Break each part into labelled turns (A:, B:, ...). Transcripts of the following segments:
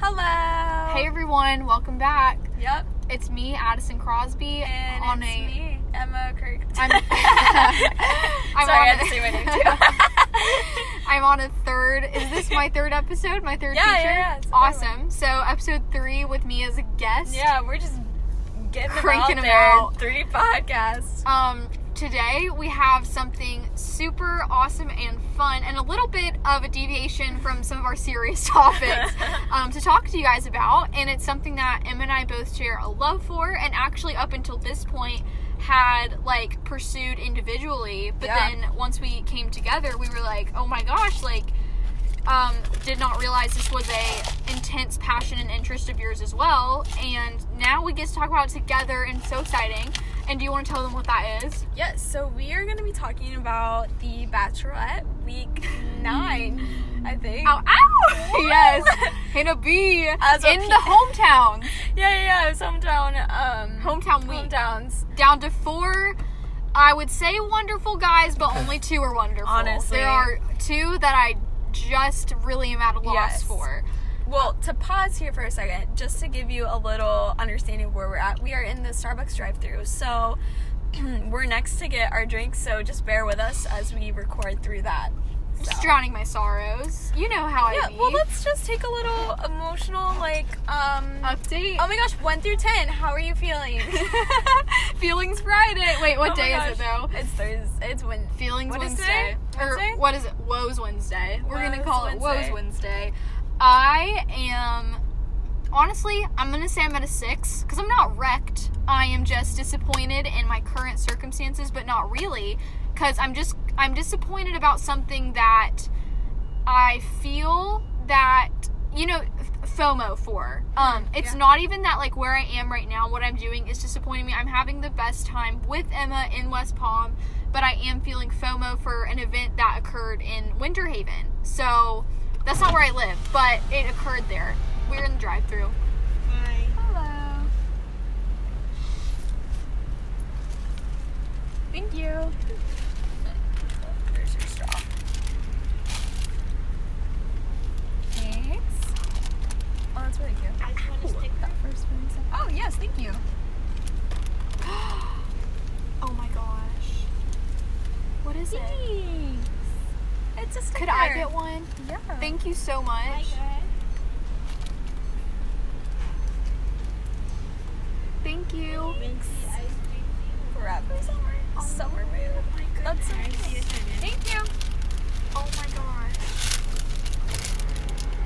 A: Hello.
B: Hey everyone, welcome back.
A: Yep.
B: It's me, Addison Crosby,
A: And
B: on
A: it's
B: a.
A: me, Emma Kirk.
B: I'm, I'm
A: Sorry, I had to say my name too.
B: I'm on a third. Is this my third episode? My third
A: Yeah, yeah,
B: feature?
A: yeah,
B: awesome. So episode three with me as a guest.
A: yeah, we're just getting
B: Cranking
A: them
B: 'em
A: out
B: out.
A: there. Three podcasts.
B: Um, today we have something super awesome and fun, and a little bit of a deviation from some of our serious topics um, to talk to you guys about. And it's something that Emma and I both share a love for, and actually up until this point had like pursued individually. But
A: Yeah.
B: then once we came together, we were like, oh my gosh, like. Um, did not realize this was a intense passion and interest of yours as well, and now we get to talk about it together, and so exciting. And do you want to tell them what that is?
A: Yes, so we are going to be talking about the Bachelorette week nine, I think.
B: Ow, ow! yes, Hannah B
A: As a
B: in
A: pe-
B: the hometown,
A: Yeah, yeah, yeah. it was Hometown. Um,
B: hometown week,
A: hometowns.
B: down to four. I would say wonderful guys, but only two are wonderful.
A: Honestly.
B: there are two that I just really am at a loss
A: Yes.
B: for.
A: Well, to pause here for a second, just to give you a little understanding of where we're at, we are in the Starbucks drive-through. So we're next to get our drinks, so just bear with us as we record through that.
B: Just drowning my sorrows. You know how I
A: feel.
B: Yeah,
A: well, let's just take a little emotional, like, um.
B: update.
A: Oh my gosh, one through ten. How are you feeling?
B: Feelings Friday. Wait, what
A: Oh
B: day is it though?
A: It's Thursday. It's when.
B: Feelings
A: What
B: Wednesday.
A: today?
B: Or what is it? Woes Wednesday. We're gonna
A: Woes
B: call it Woes
A: Wednesday.
B: Wednesday. I am honestly, I'm gonna say I'm at a six because I'm not wrecked. I am just disappointed in my current circumstances, but not really, because I'm just I'm disappointed about something that I feel that you know FOMO for. Um, it's
A: yeah.
B: not even that like where I am right now. What I'm doing is disappointing me. I'm having the best time with Emma in West Palm, but I am feeling FOMO for an event that occurred in Winter Haven. So that's not where I live, but it occurred there. We're in the drive-through. Hello.
A: Thank you. There's your straw.
B: Thanks.
A: Oh, that's really cute.
C: I just want to stick
A: That first one. is- Oh yes, thank you.
B: Oh my gosh. What is it?
A: Thanks. It's a sticker.
B: Could I get one?
A: Yeah.
B: Thank you so much. Thank you.
A: Thanks. Forever oh summer.
B: Oh
A: summer mood. That's so cute.
B: Thank you. Oh my gosh.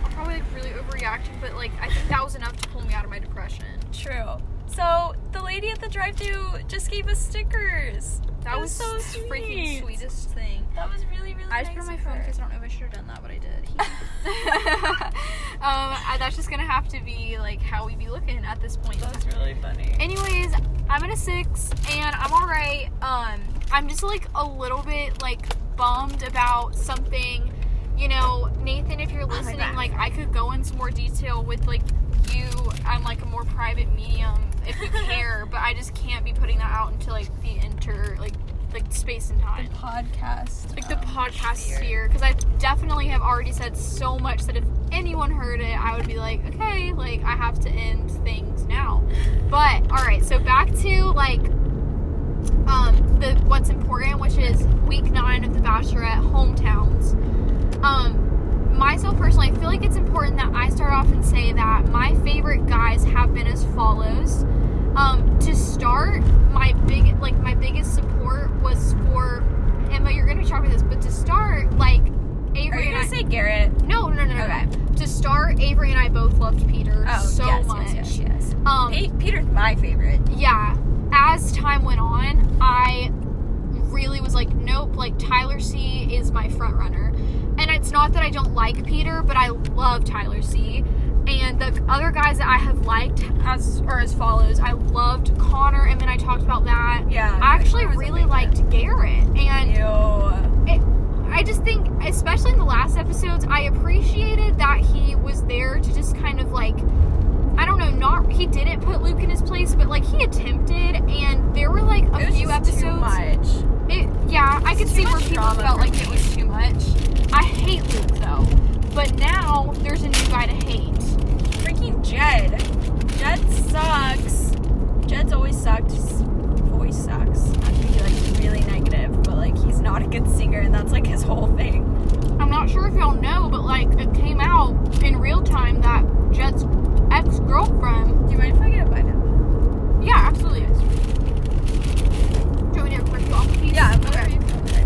B: I'm probably like really overreacting, but like I think that was enough to pull me out of my depression.
A: True. So the lady at the drive-thru just gave us stickers.
B: That
A: It
B: was,
A: so
B: the freaking
A: sweet.
B: sweetest thing.
A: That was really, really
B: I
A: nice.
B: just put on
A: my
B: phone because I don't know if I should have done that, but I did. um, I, that's just gonna have to be like how we be looking at this point.
A: That's really funny.
B: Anyways, I'm at a six and I'm alright. Um, I'm just like a little bit like bummed about something. You know, Nathan, if you're listening,
A: God.
B: like I could go into more detail with like you on like a more private medium if you care, but I just can't be putting that out into like the inter like like space and time
A: the podcast.
B: like the
A: um,
B: podcast
A: sphere.
B: because I definitely have already said so much that if anyone heard it, I would be like, okay, like I have to end things now. But all right, so back to like um the what's important, which is week nine of the Bachelorette hometowns. Um, myself personally, I feel like it's important that I start off and say that my favorite guys have been as follows. Um, to start, my big like my biggest support was for Emma. You're gonna be shocked with this, but to start, like
A: Are
B: Avery
A: you
B: and I.
A: gonna say Garrett?
B: no, no, no, no,
A: Okay.
B: no. To start, Avery and I both loved Peter
A: Oh,
B: so
A: yes,
B: much.
A: yes, yes, yes.
B: Um,
A: Pe- Peter's my favorite.
B: yeah. As time went on, I really was like, nope, like Tyler C is my front runner. And it's not that I don't like Peter, but I love Tyler C. And the other guys that I have liked as or as follows, I loved Connor, and then I talked about that.
A: Yeah.
B: I actually
A: Connor's
B: really liked Garrett, and
A: Ew.
B: it, I just think, especially in the last episodes, I appreciated that he was there to just kind of like, I don't know, not he didn't put Luke in his place, but like he attempted, and there were like a
A: It was
B: few episodes.
A: too much.
B: It, yeah, I could see where people felt like it was too much. I hate Luke though, but now there's a new guy to hate.
A: girl from. Do you mind if I get a bite now?
B: Yeah, absolutely. Yes. Do you want me to rip you off a piece? Yeah, okay.
A: okay.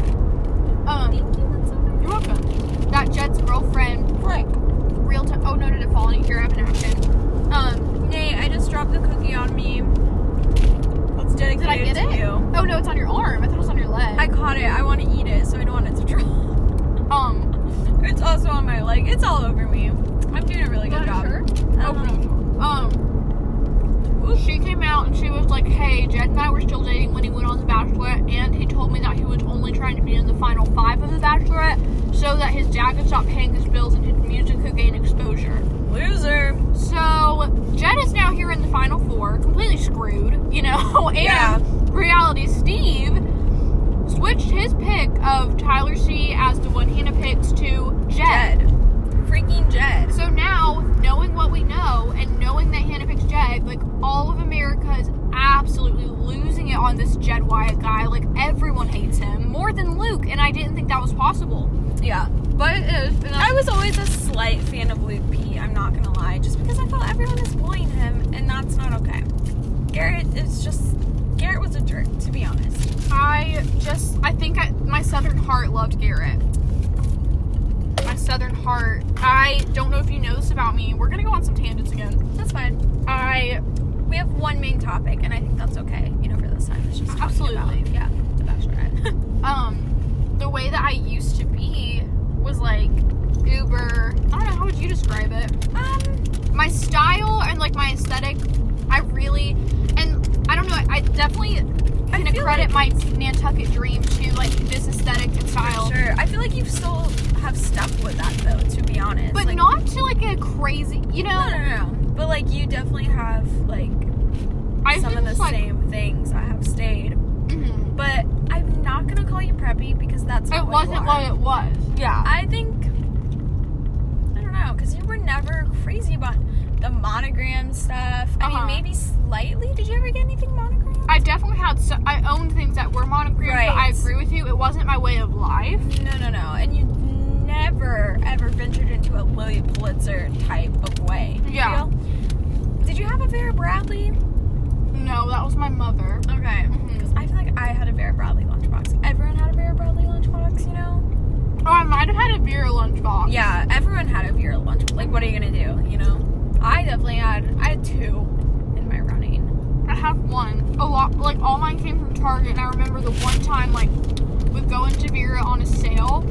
B: Um,
A: Thank you. That's okay. You're
B: welcome. That Jed's girlfriend.
A: Right. Real
B: time. Oh no! Did it fall in here? I have an action. Um.
A: Nay, I just dropped the cookie on me.
B: It's dedicated did I get to it? you. Oh no! It's on your arm. I thought it was on your leg.
A: I caught it. I want to eat it, so I don't want it to drop.
B: Um.
A: It's also on my leg. It's all over me. I'm doing a really good job.
B: Sure? Um, oh, um. She came out and she was like, "Hey, Jed and I were still dating when he went on The Bachelorette, and he told me that he was only trying to be in the final five of The Bachelorette so that his dad could stop paying his bills and his music could gain exposure."
A: Loser.
B: So Jed is now here in the final four, completely screwed, you know. and
A: Yeah.
B: reality Steve switched his pick of Tyler C as the one Hannah picks to
A: Jed. Freaking Jed.
B: So now, knowing what we know and knowing that Hannah picks Jed, like all of America is absolutely losing it on this Jed Wyatt guy. Like everyone hates him more than Luke, and I didn't think that was possible.
A: Yeah.
B: But it is. And
A: I was always a slight fan of Luke P. I'm not gonna lie, just because I felt everyone is bullying him, and that's not okay. Garrett is just Garrett was a jerk, to be honest.
B: I just, I think I, my Southern heart loved Garrett. Southern heart. I don't know if you know this about me. We're gonna go on some tangents again.
A: That's fine.
B: I
A: We have one main topic, and I think that's okay. You know, for this time, it's just talking
B: Absolutely.
A: About, yeah, the Bachelorette.
B: um the way that I used to be was like uber I don't know how would you describe it?
A: um,
B: My style and like my aesthetic, I really and I don't know, I, I definitely can
A: feel
B: credit
A: like
B: my Nantucket dream to like this aesthetic and style.
A: sure. I feel like you've still have stuck with that, though. To be honest,
B: But
A: like,
B: not to like a crazy you know
A: No, no, no. But like, you definitely have like
B: I
A: some of the
B: like,
A: same things that have stayed.
B: mhm.
A: But I'm not gonna call you preppy because that's
B: It
A: what
B: wasn't what it was. Yeah.
A: I think I don't know because you were never crazy about the monogram stuff. I
B: Uh-huh.
A: mean, maybe slightly. Did you ever get anything monogrammed?
B: I definitely had so, I owned things that were monogrammed, but I agree with you. It wasn't my way of life.
A: no, no, no. And you never ever ventured into a Lilly Pulitzer type of way. you
B: Yeah.
A: feel? Did you have a Vera Bradley?
B: No, that was my mother.
A: Okay.
B: Mhm.
A: I feel like I had a Vera Bradley lunchbox. Everyone had a Vera Bradley lunchbox, you know?
B: Oh, I might have had a beer lunchbox.
A: Yeah, everyone had a Vera lunch. Like, what are you gonna do? You know? I definitely had. I had two in my running.
B: I have one. A lot, like all mine came from Target, and I remember the one time, like, we go into Vera on a sale,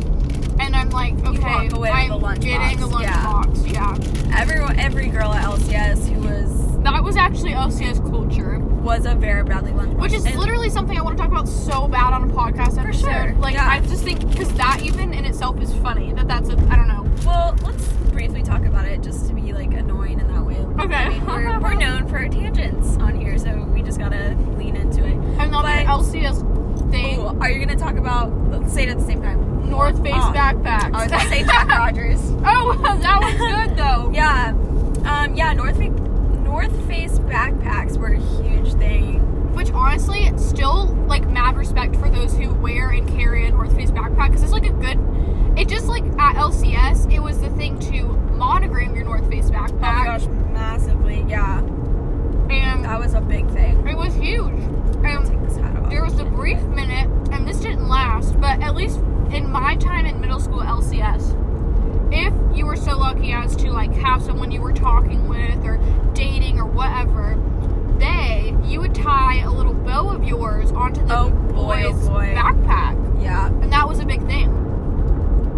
B: and I'm like, okay, I'm
A: a lunchbox,
B: getting a
A: yeah.
B: lunchbox. Yeah.
A: Everyone, every girl at LCS who was
B: that was actually LCS culture,
A: was a Vera Bradley lunchbox,
B: which is
A: And-
B: literally something I want to talk about so bad on a podcast episode.
A: sure,
B: Like,
A: yeah.
B: I just think because that even in itself is funny. That that's a I don't know.
A: Well, let's briefly talk about it just to be like annoying in that way.
B: Okay.
A: I mean, we're, we're known for our tangents on here, so we just gotta lean into it.
B: Another
A: But-
B: LCS thing.
A: Ooh, are you gonna talk about? Let's say it at the same time.
B: North Face
A: Oh.
B: backpacks.
A: I was gonna say Jack Rogers.
B: oh, that was good though.
A: Yeah, um, yeah. North Face, North Face backpacks were a huge thing.
B: Which honestly, still like mad respect for those who wear and carry a North Face backpack because it's like a good. It just like at LCS, it was the thing to monogram your North Face backpack,
A: Oh my gosh, massively. Yeah,
B: and
A: that was a big thing.
B: it was huge. And
A: take this hat off.
B: there was a brief minute, and this didn't last, but at least in my time in middle school LCS, if you were so lucky as to like have someone you were talking with or dating or whatever, they you would tie a little bow of yours onto the
A: Oh, boy, oh,
B: boy's
A: boy.
B: backpack,
A: Yeah.
B: and that was a big thing.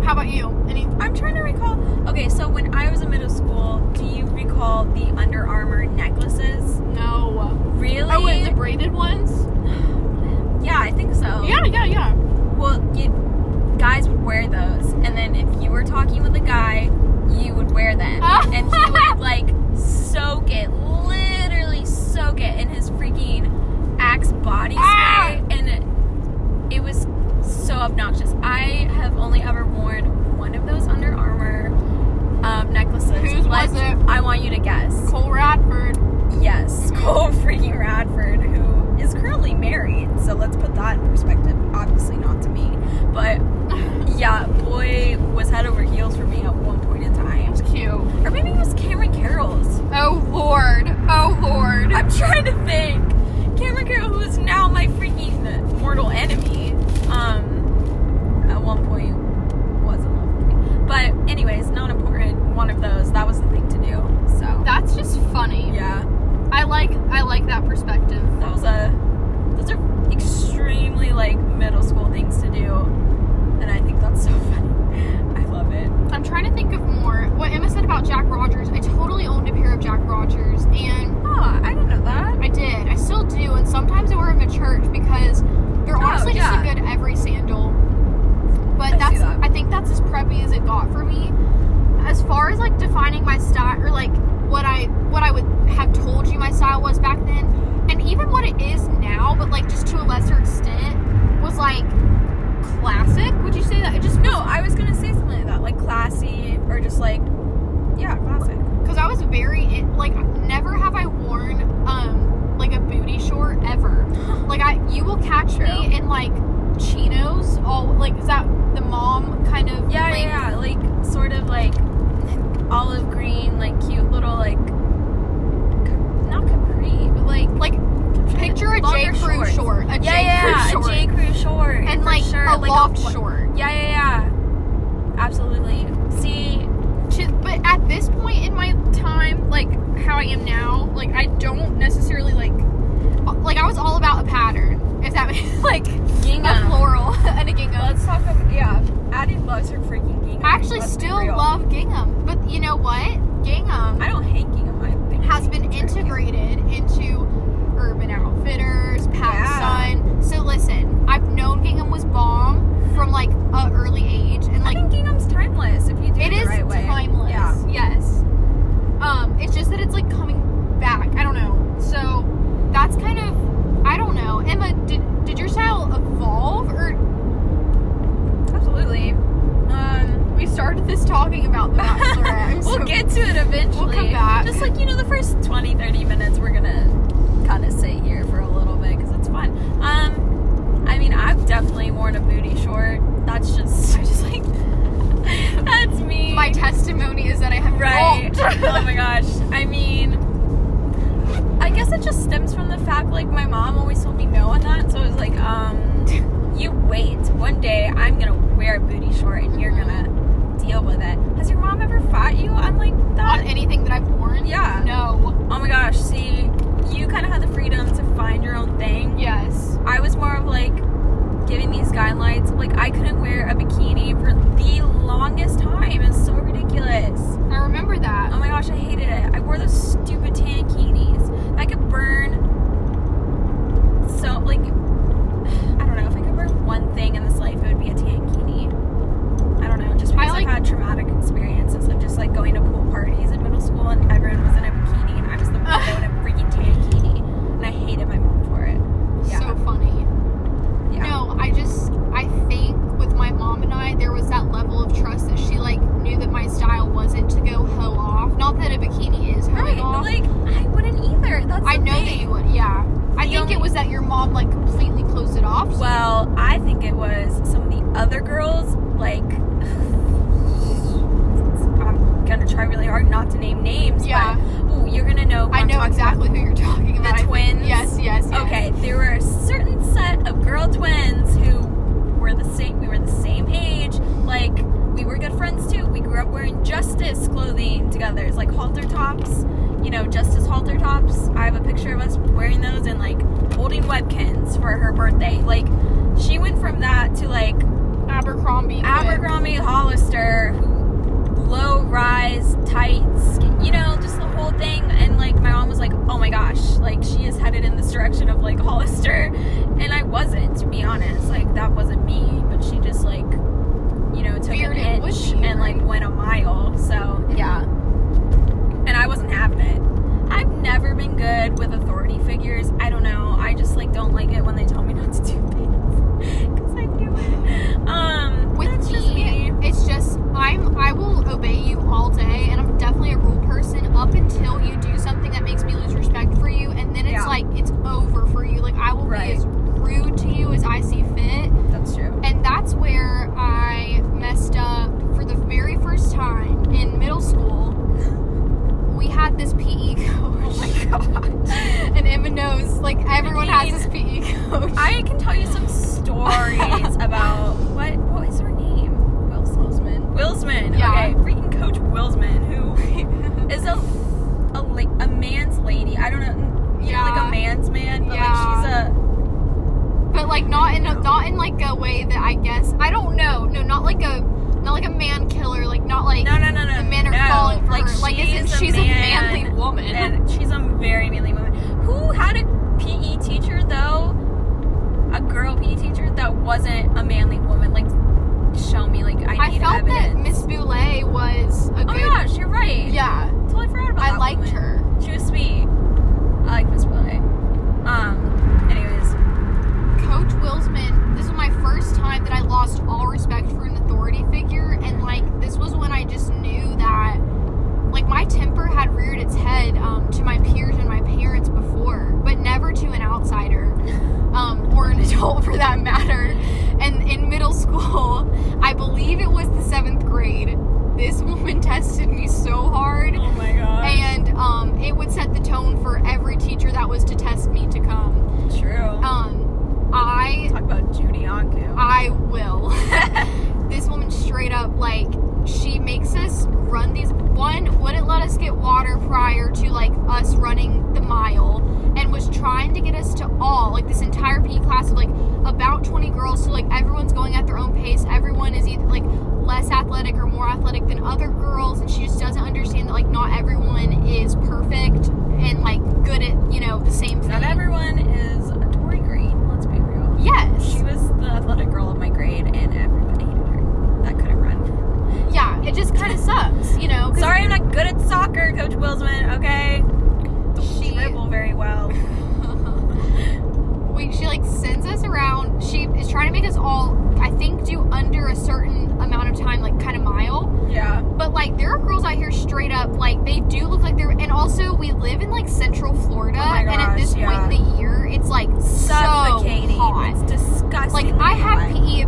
B: How about you? Any?
A: I'm trying to recall. Okay, so when I was in middle school, do you recall the Under Armour necklaces?
B: No.
A: Really?
B: Oh, wait, the braided ones?
A: yeah, I think so.
B: Yeah, yeah, yeah.
A: Well, you, guys would wear those, and then if you were talking with a guy, you would wear them,
B: Ah.
A: and he would like soak it, literally soak it in his freaking Axe body spray,
B: Ah.
A: and it, it was so obnoxious. I have only ever worn one of those Under Armour um, necklaces.
B: Whose was it?
A: I want you to guess.
B: Cole Radford.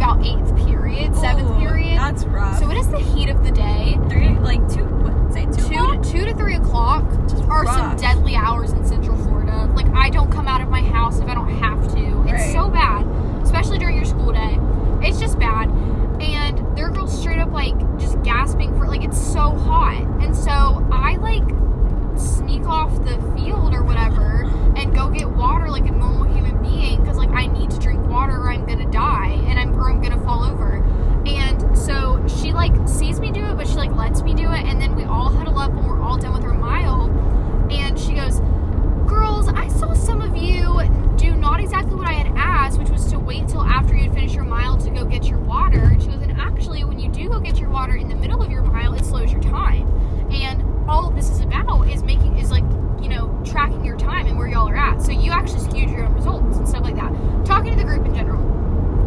B: About eighth period, seventh oh, period.
A: That's rough.
B: So it is the heat of the day.
A: three, like two, what, say two,
B: Two
A: o'clock?
B: to two to three o'clock
A: Just
B: are some deadly hours in Central Florida. Like I don't come out of my house if I don't have to. It's
A: Right.
B: so bad, especially during your school day. It's just bad. And there are girls straight up like just gasping for like it's so hot. And so I like sneak off the field or whatever and go get water like a normal human being because like I need to drink water or I'm gonna die and I'm or I'm gonna fall over. And so she like sees me do it, but she like lets me do it, and then we all huddle up when we're all done with our mile. And she goes, "Girls, I saw some of you do not exactly what I had asked, which was to wait till after you had finished your mile to go get your water." And she goes, "And actually, when you do go get your water in the middle of your mile, it slows your time. And all this is about is making is like you know tracking your time and where y'all are at. So you actually skewed your own results and stuff like that. Talking to the group in general."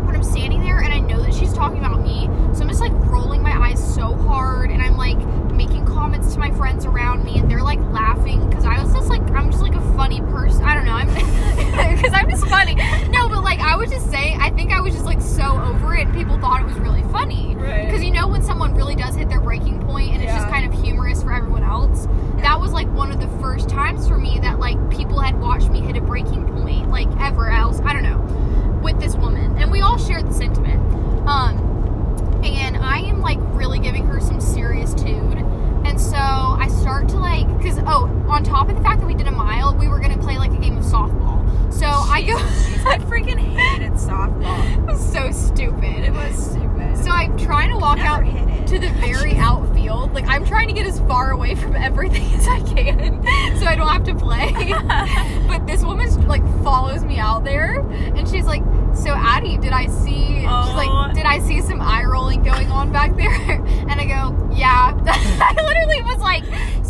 B: when I'm standing there and I know that she's talking about me, so I'm just like rolling my eyes so hard and I'm like making comments to my friends around me and they're like laughing because I was just like I'm just like a funny person. I don't know. I'm because I'm just funny. No, but like I would just say I think I was just like so over it people thought it was really funny.
A: Right.
B: Because you know when someone really does hit their breaking point and it's just kind of humorous for everyone else. That was like one of the first times for me that like people had watched me hit a breaking point like ever else. I don't know with this woman, and we all shared the sentiment. Um, and I am like really giving her some serious tude, and so I start to like, cause oh, on top of the fact that we did a mile, we were gonna play like a game of softball. So I go,
A: I freaking hated softball.
B: it was so stupid.
A: It was stupid.
B: So I'm trying to walk out to the very outfield. Like I'm trying to get as far away from everything as I can, so I don't have to play. but this woman like follows me out there, and she's like, "So Addie, did I see?" Oh. She's
A: Oh.
B: like, "Did I see some eye rolling going on back there?" And I go, "Yeah." I literally was like,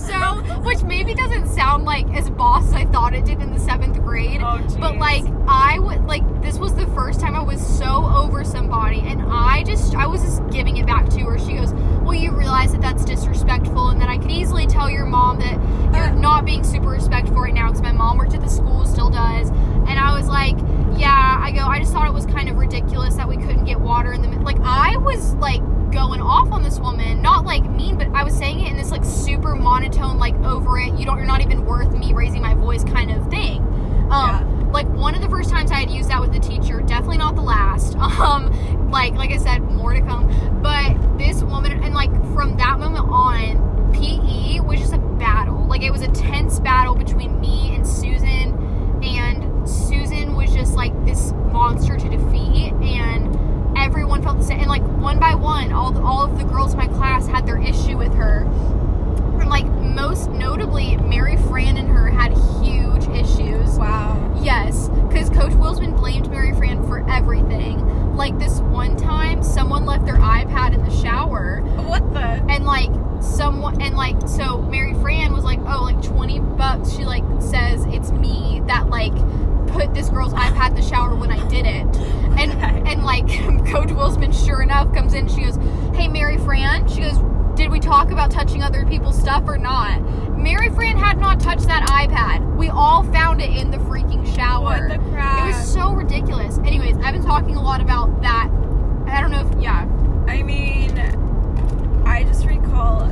B: "So," which maybe doesn't sound like as boss as I thought it did in the seventh grade.
A: Oh,
B: but like I would like this was the first time I was so over somebody, and I just I was just giving it back to her. She goes, "Well, you realize that that's disrespectful, and that I could easily tell your mom that you're
A: Uh.
B: not being super respectful right now because my mom worked at the school, still does." And I was like, "Yeah." I go, "I just thought it was kind of ridiculous that we couldn't get water in the mid-" like." I was like going off on this woman, not like mean, but I was saying it in this like super monotone, like over it. You don't, you're not even worth me raising my voice kind of thing. Um, like one of the first times I had used that with a teacher, definitely not the last. Um, like like I said, more to come. But this woman, and like from that moment on, PE was just a battle. Like it was a tense battle between me and Susan, and Susan was just like this monster to everyone felt the same. And like one by one, all the, all of the girls in my class had their issue with her. And like most notably, Mary Fran and her had huge issues.
A: Wow.
B: Yes, because Coach Wilsman blamed Mary Fran for everything. Like this one time, someone left their iPad in the shower.
A: What the?
B: And like someone and like so Mary Fran was like, oh, like twenty bucks. She like says it's me that like put this girl's iPad in the shower when I did it, and
A: Okay.
B: and like Coach Wilsman, sure enough, comes in. She goes, "Hey, Mary Fran." She goes, "Did we talk about touching other people's stuff or not?" Mary Fran had not touched that iPad. We all found it in the freaking shower.
A: What the crap?
B: It was so ridiculous. Anyways, I've been talking a lot about that. I don't know if yeah.
A: I mean, I just recall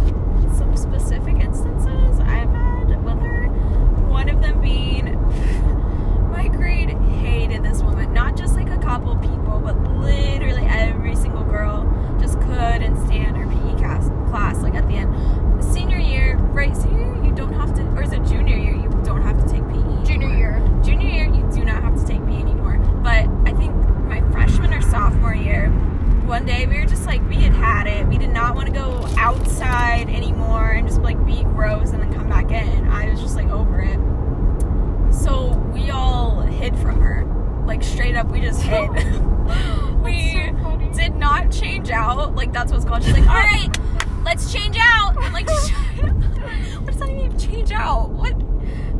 A: some specific instances I've had with her. One of them being grade hated this woman. Not just like a couple people, but literally every single girl just couldn't stand her PE class. Class like at the end, senior year, right? Senior year, you don't have to, or is it junior year? You don't have to take PE.
B: Junior
A: anymore.
B: year.
A: Junior year, you do not have to take PE anymore. But I think my freshman or sophomore year, one day we were just like, we had had it. We did not want to go outside anymore and just like be gross and then come back in. I was just like over it. So we all hid from her. Like straight up, we just hid. we
B: so
A: did not change out. Like that's what's called. She's like, all right, let's change out. Like, what does that even change out? What?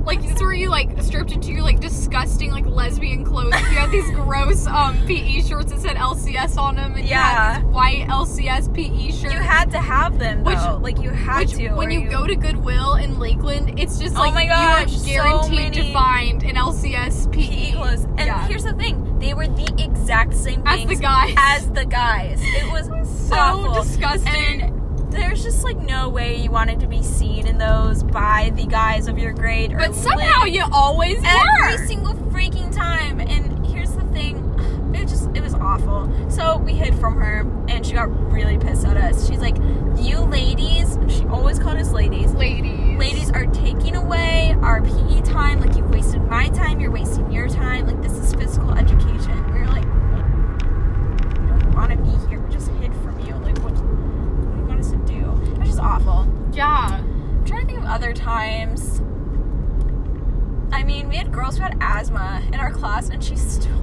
B: Like this is where you like stripped into your like disgusting like lesbian clothes. You had these gross um PE shorts that said LCS on them, and you
A: Yeah.
B: had these white LCS PE shirts.
A: You had to have them
B: Which-
A: though. like you had
B: Which,
A: to.
B: when
A: or
B: you, go to Goodwill in Lakeland, it's just like
A: Oh
B: like
A: my
B: you
A: gosh,
B: are
A: so
B: guaranteed to find an LCS PE,
A: PE clothes. And
B: Yeah.
A: here's the thing: they were the exact same
B: As the
A: things
B: guys.
A: As the guys, it was
B: so
A: awful.
B: disgusting.
A: And there's just like no way you wanted to be seen in those by the guys of your grade. Or
B: but somehow
A: lit-
B: you always
A: every
B: were.
A: single freaking time. And here's the thing: it just it was awful. So we hid from her, and she got really pissed at us. She's like, "You ladies," she always called us ladies.
B: ladies.
A: ladies are taking away our PE time. Like you've wasted my time, you're wasting your time. Like this is physical education. We're like, we don't want to be here. We just hid from you. Like what? What do you want us to do? It was just awful.
B: Yeah.
A: I'm trying to think of other times. I mean, we had girls who had asthma in our class, and she still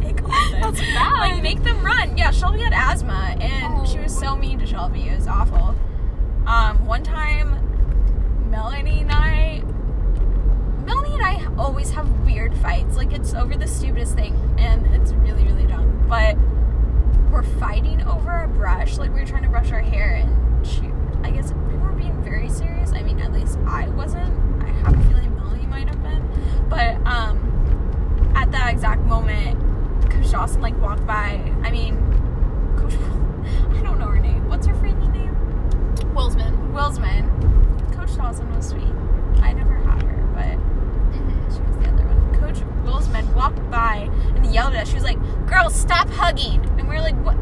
A: pick on them.
B: That's bad.
A: Like make them run. Yeah, Shelby had asthma, and she was
B: Oh.
A: so mean to Shelby. It was awful. Um, one time, Melanie and I, Melanie and I always have weird fights. Like it's over the stupidest thing, and it's really, really dumb. But we're fighting over a brush. Like we were trying to brush our hair, and she, I guess we were being very serious. I mean, at least I wasn't. I have a feeling Melanie might have been. But um, at that exact moment, Coach Dawson like walked by. I mean, Coach, I don't know her name. What's her freaking name?
B: Wilsman.
A: Wilsman. Coach Dawson was sweet. I never had her, but she was the other one. Coach Wilsman walked by and yelled at us. She was like, "Girls, stop hugging!" And we were like, "What?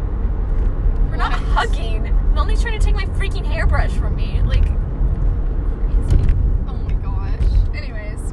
A: We're not
B: What?
A: hugging. Melanie's trying to take my freaking hairbrush from me." Like, crazy.
B: Oh my gosh.
A: Anyways,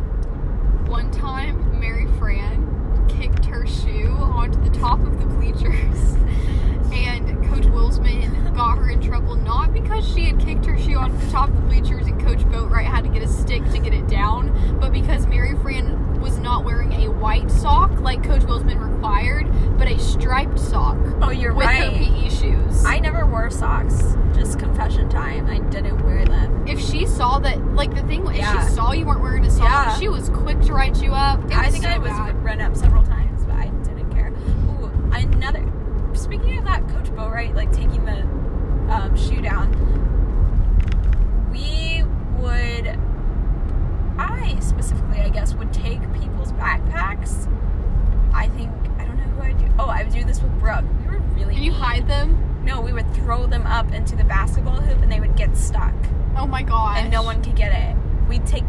B: One time, Mary Fran kicked her shoe onto the top of the bleachers, and Coach Wilsman got her in trouble not because she had kicked her shoe onto the top of the bleachers and Coach Boatwright had to get a stick to get it down, but because Mary Fran was not wearing a white sock like Coach Wilsman required, but a striped sock
A: oh, you're
B: with
A: right.
B: her PE shoes.
A: I never wore socks. Just confession time. I didn't wear them.
B: if she saw that, like the thing, if she saw you weren't wearing a sock,
A: Yeah.
B: she was quick to write you up.
A: I think
B: so
A: I was
B: bad.
A: run up several times, but I didn't care. Ooh, another. Speaking of that, Coach Boatwright like taking the um, shoe down. We would, I specifically, I guess, would take people's backpacks. I think I don't know who I do. Oh, I would do this with Brooke. We were really.
B: And you
A: mean.
B: hide them.
A: No, we would throw them up into the basketball hoop, and they would get stuck,
B: Oh my god!
A: and no one could get it. We'd take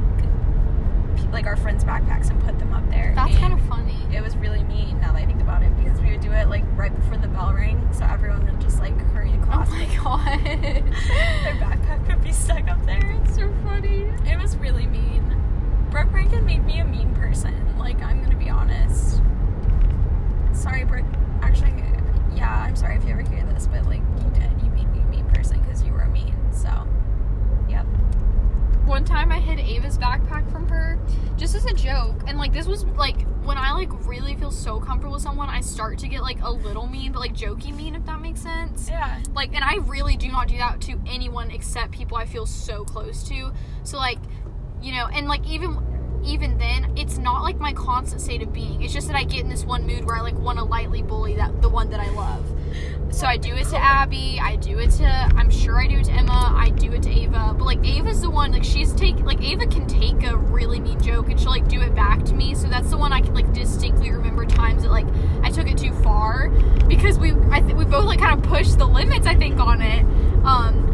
A: like our friends' backpacks and put them up there.
B: That's kind of funny.
A: it was really mean now that I think about it because we would do it like right before the bell rang, so everyone would just like hurry to
B: Oh my god.
A: Their backpack would be stuck up there. It's so funny. It was really mean. Brooke Rankin made me a mean person. Like I'm gonna be honest. Sorry, Brooke. Actually, yeah, I'm sorry if you ever hear this, but like you did. You made me a mean person because you were mean. So, yep.
B: one time I hid Ava's backpack from her just as a joke. And like this was like when I like really feel so comfortable with someone, I start to get like a little mean, but like jokey mean if that makes sense.
A: Yeah.
B: Like and I really do not do that to anyone except people I feel so close to. So like, you know, and like even even then, it's not like my constant state of being. It's just that I get in this one mood where I like want to lightly bully that the one that I love. So I do it to Abby. I do it to. I'm sure I do it to Emma. I do it to Ava. But like Ava's the one. Like she's take. Like Ava can take a really mean joke and she'll like do it back to me. So that's the one I can like distinctly remember times that like I took it too far because we I think we both like kind of pushed the limits. I think on it. Um,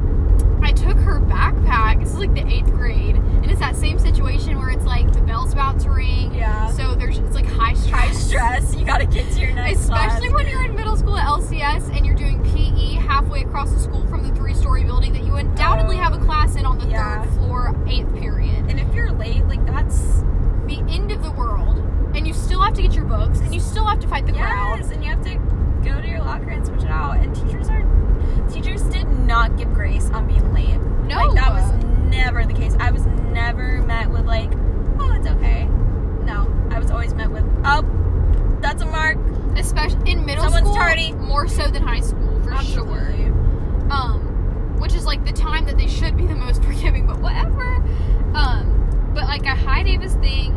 B: took her backpack. This is like the eighth grade, and it's that same situation where it's like the bell's about to ring.
A: Yeah.
B: So there's it's like high stress.
A: High stress. You gotta get to your next
B: Especially
A: class.
B: when you're in middle school at LCS and you're doing PE halfway across the school from the three story building that you undoubtedly
A: Oh.
B: have a oh, class in on the
A: Yeah.
B: third floor, eighth period.
A: And if you're late, like that's
B: The end of the world. And you still have to get your books and you still have to fight the crowd.
A: and you have to go to your locker and switch it out. And teachers are teachers did not give grace on being late.
B: No.
A: like that was never the case. I was never met with like, oh, it's okay. No, I was always met with, oh, that's a mark.
B: Especially in middle
A: Someone's
B: school.
A: tardy.
B: More so than high school, for sure. Um, which is like the time that they should be the most forgiving, but whatever. Um, but like a high Ava's thing,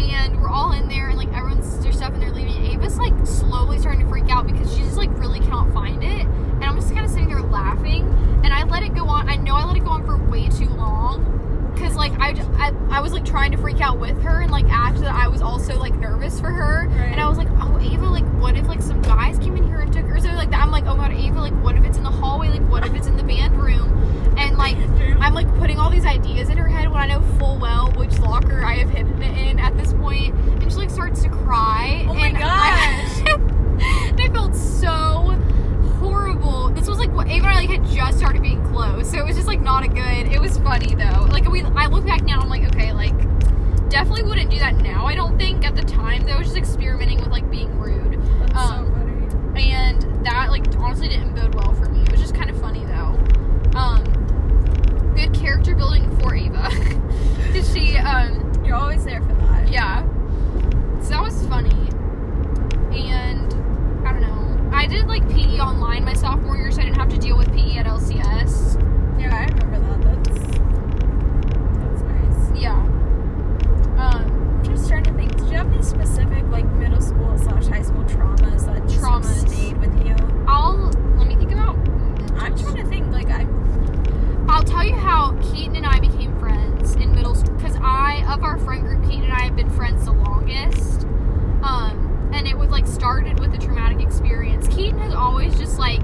B: and we're all in there, and like everyone's their stuff, and they're leaving. Ava's like slowly starting to freak out because she just like really cannot find it, and I'm just kind of sitting there laughing, and I let it go on. I know I let it go on for way too long. Cause like I, I, I was like trying to freak out with her and like after that I was also like nervous for her
A: Right.
B: and I was like oh Ava like what if like some guys came in here and took her or something like that I'm like oh god Ava like what if it's in the hallway like what if it's in the band room and like I'm like putting all these ideas in when I know full well which locker I have hidden it in at this point. and she like starts to cry
A: Oh my
B: and I, and I felt so horrible this was like what Ava and I like had just started being close so it was just like not a good it was funny though like we I look back now I'm like okay like definitely wouldn't do that now I don't think at the time though I was just experimenting with like being rude
A: That's
B: Um,
A: so funny.
B: and that like honestly didn't bode well for me. It was just kind of funny though. Um, character building for Ava. Did she? Um,
A: You're always there for that.
B: yeah. So that was funny. And I don't know. I did like PE online my sophomore year, so I didn't have to deal with PE at LCS.
A: Yeah, I remember that. That's that's nice.
B: Yeah. Um,
A: I'm just trying to think. Did you have any specific like middle school slash high school traumas that just like,
B: Traumas.
A: stayed with you?
B: I'll let me think about.
A: I'm trying to think. Like I.
B: I'll tell you how Keaton and I became friends in middle school. Because I, of our friend group, Keaton and I have been friends the longest. Um, and it was like started with a traumatic experience. Keaton has always just like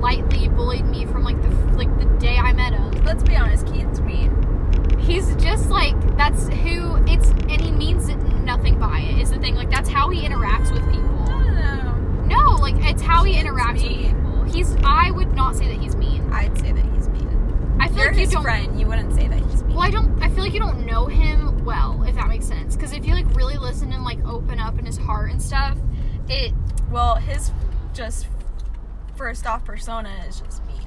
B: lightly bullied me from like the like the day I met him.
A: Let's be honest. Keaton's mean.
B: He's just like that's who it's, and he means nothing by it. Is the thing like that's how he interacts with people.
A: know.
B: No, like it's how he interacts with people. He's I would not say that he's mean.
A: I'd say that he's mean.
B: I feel
A: You're
B: like you
A: his
B: don't.
A: friend. You wouldn't say that he's mean.
B: Well, I don't. I feel like you don't know him well, if that makes sense. Because if you like really listen and like open up in his heart and stuff, it
A: Well, his just first off persona is just mean.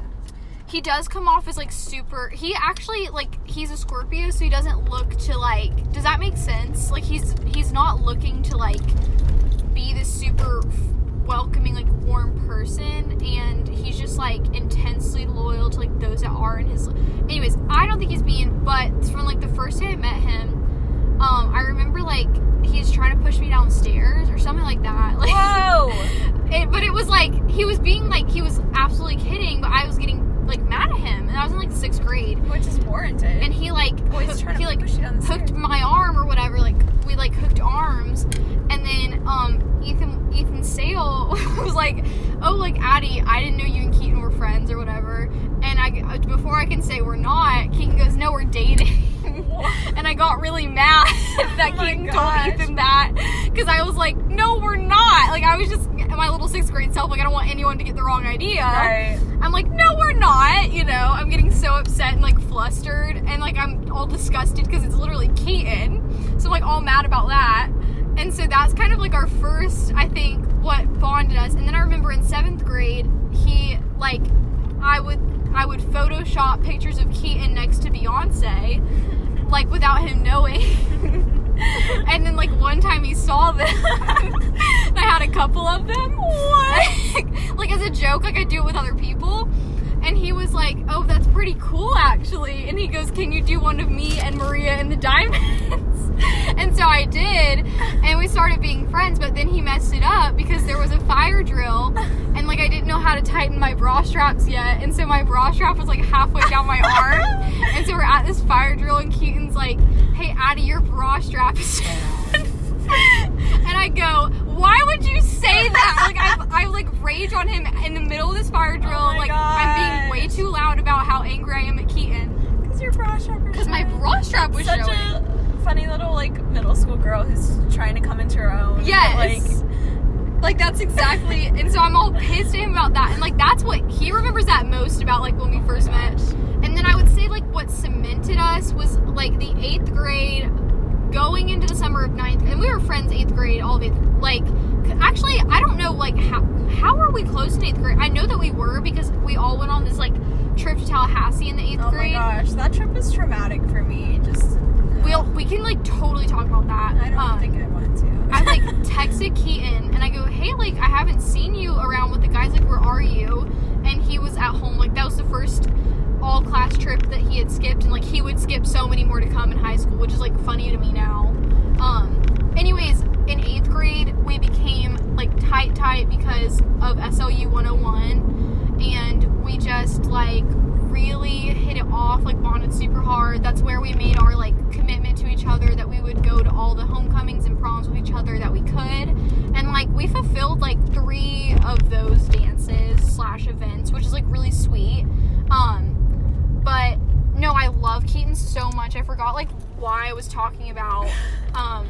B: he does come off as like super. He actually like he's a Scorpio, so he doesn't look to like. Does that make sense? Like he's he's not looking to like be this super welcoming like warm person and he's just like intensely loyal to like those that are in his anyways i don't think he's mean but from like the first day i met him um i remember like he's trying to push me downstairs or something like that like
A: Whoa!
B: it, but it was like he was being like he was absolutely kidding but i was getting like mad at him and i was in like sixth grade
A: Which is warranted.
B: and he like
A: Boys to
B: he like
A: push you down the
B: hooked my arm or whatever like we like hooked arms and then um ethan ethan sale like oh like addie i didn't know you and keaton were friends or whatever and i uh, before i can say we're not keaton goes no we're dating and i got really mad that
A: Oh
B: keaton
A: gosh.
B: told ethan that because i was like no we're not like i was just my little sixth grade self like i don't want anyone to get the wrong idea
A: Right.
B: I'm like, no, we're not. You know, I'm getting so upset and like flustered, and like I'm all disgusted because it's literally Keaton. So I'm like all mad about that. And so that's kind of like our first, I think, what bonded us. And then I remember in seventh grade, he like, I would, I would Photoshop pictures of Keaton next to Beyonce, like without him knowing. and then like one time he saw them. I had a couple of them. What? like as a joke, like I do it with other people. And he was like, "Oh, that's pretty cool, actually." And he goes, "Can you do one of me and Maria in the diamonds?" and so I did, and we started being friends. But then he messed it up because there was a fire drill, and like I didn't know how to tighten my bra straps yet, and so my bra strap was like halfway down my arm. and so we're at this fire drill, and Keaton's like, "Hey, Addie, your bra strap is." and I go, why would you say that? Like I, I like rage on him in the middle of this fire drill.
A: Oh
B: like I'm being way too loud about how angry I am at Keaton
A: Because your bra strap.
B: because my bra strap was
A: Such
B: showing.
A: a funny little like middle school girl who's trying to come into her own. but,
B: Yes.
A: Like
B: Like that's exactly, and so I'm all pissed at him about that. And like that's what he remembers that most about like when we oh first met. And then I would say like what cemented us was like the eighth grade, going into the summer of ninth, and we were friends eighth grade, all of eighth. Like actually, I don't know like how how were we close in eighth grade? I know that we were because we all went on this like trip to Tallahassee in the eighth
A: oh my gosh, that trip was traumatic for me. Just
B: We all, we can like totally talk about that.
A: I don't
B: Um,
A: think I want to.
B: I like texted Keaton and I go, hey, like I haven't seen you around with the guys. Like, where are you? And he was at home. Like that was the first all class trip that he had skipped, and like he would skip so many more to come in high school, which is like funny to me now. Um, anyways, in eighth grade we became like tight tight because of SLU 101, and we just like really hit it off, like bonded super hard. That's where we made our like commitment to each other that we would go to all the homecomings and proms with each other that we could. And like we fulfilled like three of those dances slash events, which is like really sweet. Um but no, I love Keaton so much. I forgot like why I was talking about um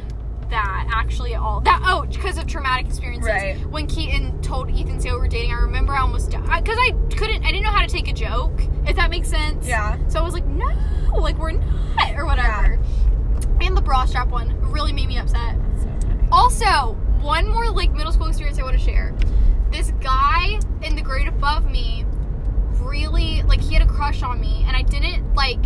B: that actually at all. That oh, because of traumatic experiences.
A: Right.
B: When Keaton told Ethan Sale we were dating, I remember I almost died because I couldn't. I didn't know how to take a joke. If that makes sense.
A: Yeah.
B: So I was like, no, like we're not, or whatever. And the bra strap one really made me upset.
A: So.
B: Also, one more like middle school experience I want to share. This guy in the grade above me really like he had a crush on me and I didn't like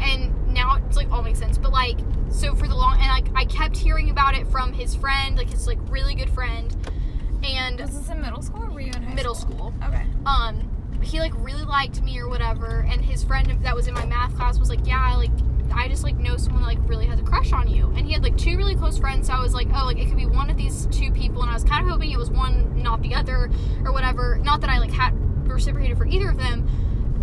B: and now it's like all makes sense but like so for the long and like I kept hearing about it from his friend like his like really good friend and
A: Was this in middle school or were you in high
B: middle
A: school?
B: school
A: Okay.
B: um he like really liked me or whatever and his friend that was in my math class was like yeah like i just like know someone that like really has a crush on you and he had like two really close friends so i was like oh like it could be one of these two people and i was kind of hoping it was one not the other or whatever not that i like had reciprocated for either of them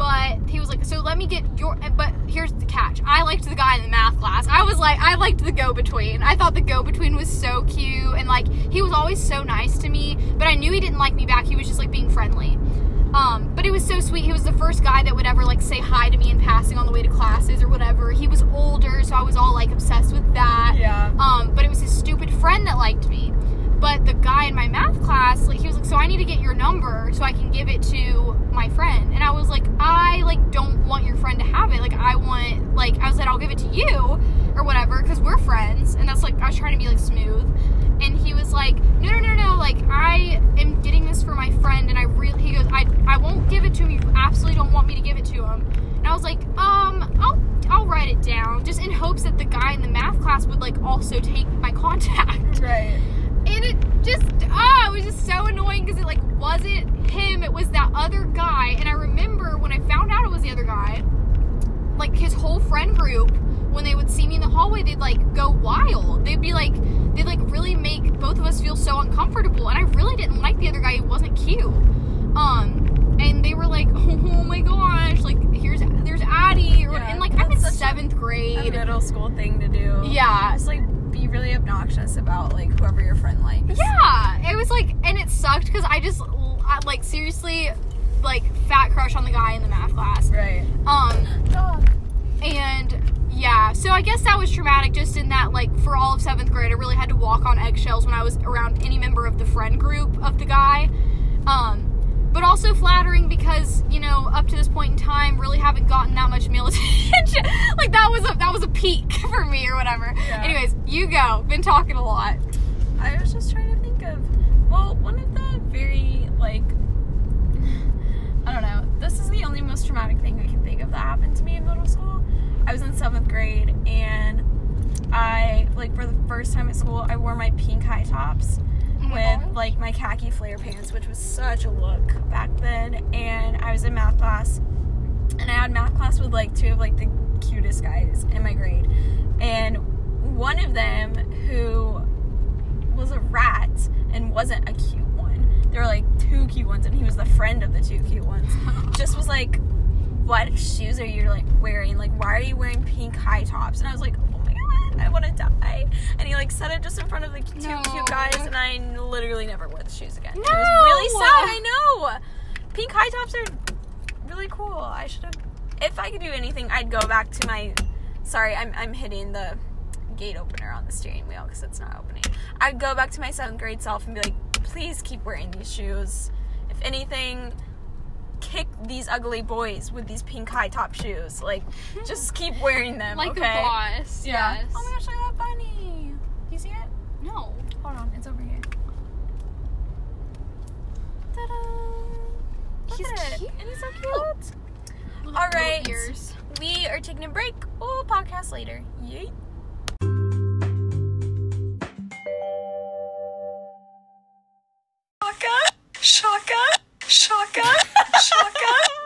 B: but he was like so let me get your but here's the catch i liked the guy in the math class i was like i liked the go-between i thought the go-between was so cute and like he was always so nice to me but i knew he didn't like me back he was just like being friendly um, but it was so sweet. He was the first guy that would ever like say hi to me in passing on the way to classes or whatever. He was older, so I was all like obsessed with that.
A: Yeah.
B: Um, but it was his stupid friend that liked me. But the guy in my math class, like he was like, so I need to get your number so I can give it to my friend. And I was like, I like don't want your friend to have it. Like I want like I was like, I'll give it to you or whatever because we're friends. And that's like I was trying to be like smooth. And he was like, no, no, no, no. Like I am getting this for my friend, and I really. He goes, I I won't give it to him. You absolutely don't want me to give it to him. And I was like, um, I'll I'll write it down just in hopes that the guy in the math class would like also take my contact.
A: Right.
B: And it just ah, it was just so annoying because it like wasn't him. It was that other guy. And I remember when I found out it was the other guy, like his whole friend group, when they would see me in the hallway, they'd like go wild. They'd be like, they'd like really make both of us feel so uncomfortable. And I really didn't like the other guy. He wasn't cute. Um, and they were like, oh my gosh, like here's there's Addie,
A: Yeah,
B: and like I'm in
A: that's such a-
B: seventh grade.
A: middle school thing to do.
B: Yeah.
A: it's like be really obnoxious about like whoever your friend likes.
B: Yeah, it was like, and it sucked because I just I, like seriously like fat crush on the guy in the math class.
A: Right.
B: Um, and yeah, so I guess that was traumatic just in that like for all of seventh grade, I really had to walk on eggshells when I was around any member of the friend group of the guy. Um, but also flattering because you know up to this point in time, really haven't gotten that much male attention. like that was a that was a peak for me or whatever.
A: Yeah.
B: Anyways, you go. Been talking a lot.
A: I was just trying to think of well, one of the very like I don't know. This is the only most traumatic thing I can think of that happened to me in middle school. I was in seventh grade and I like for the first time at school I wore my pink high tops with like my khaki flare pants, which was such a look back then. And I was in math class, and I had math class with like two of like the cutest guys in my grade, and one of them who was a rat and wasn't a cute one. There were like two cute ones, and he was the friend of the two cute ones. Just was like, "What shoes are you like wearing? Like, why are you wearing pink high tops?" And I was like, "Oh my god, I want to die!" And he like said it just in front of the two
B: No.
A: cute guys, and I literally never wore the shoes again. It was really sad. I know. Pink high tops are really cool. I should have. If I could do anything, I'd go back to my. Sorry, I'm I'm hitting the gate opener on the steering wheel because it's not opening. I'd go back to my seventh grade self and be like, please keep wearing these shoes. If anything, kick these ugly boys with these pink high top shoes. Like, just keep wearing them.
B: like
A: okay?
B: a boss.
A: Yeah.
B: Yes.
A: Oh my gosh, look at that bunny. Do you see it?
B: No.
A: Hold on, it's over here. Ta-da! Look
B: He's
A: at it.
B: cute.
A: And he's so cute. All right.
B: Ears.
A: We are taking a break. We'll podcast later. Yay. Shaka, shaka, shaka, shaka.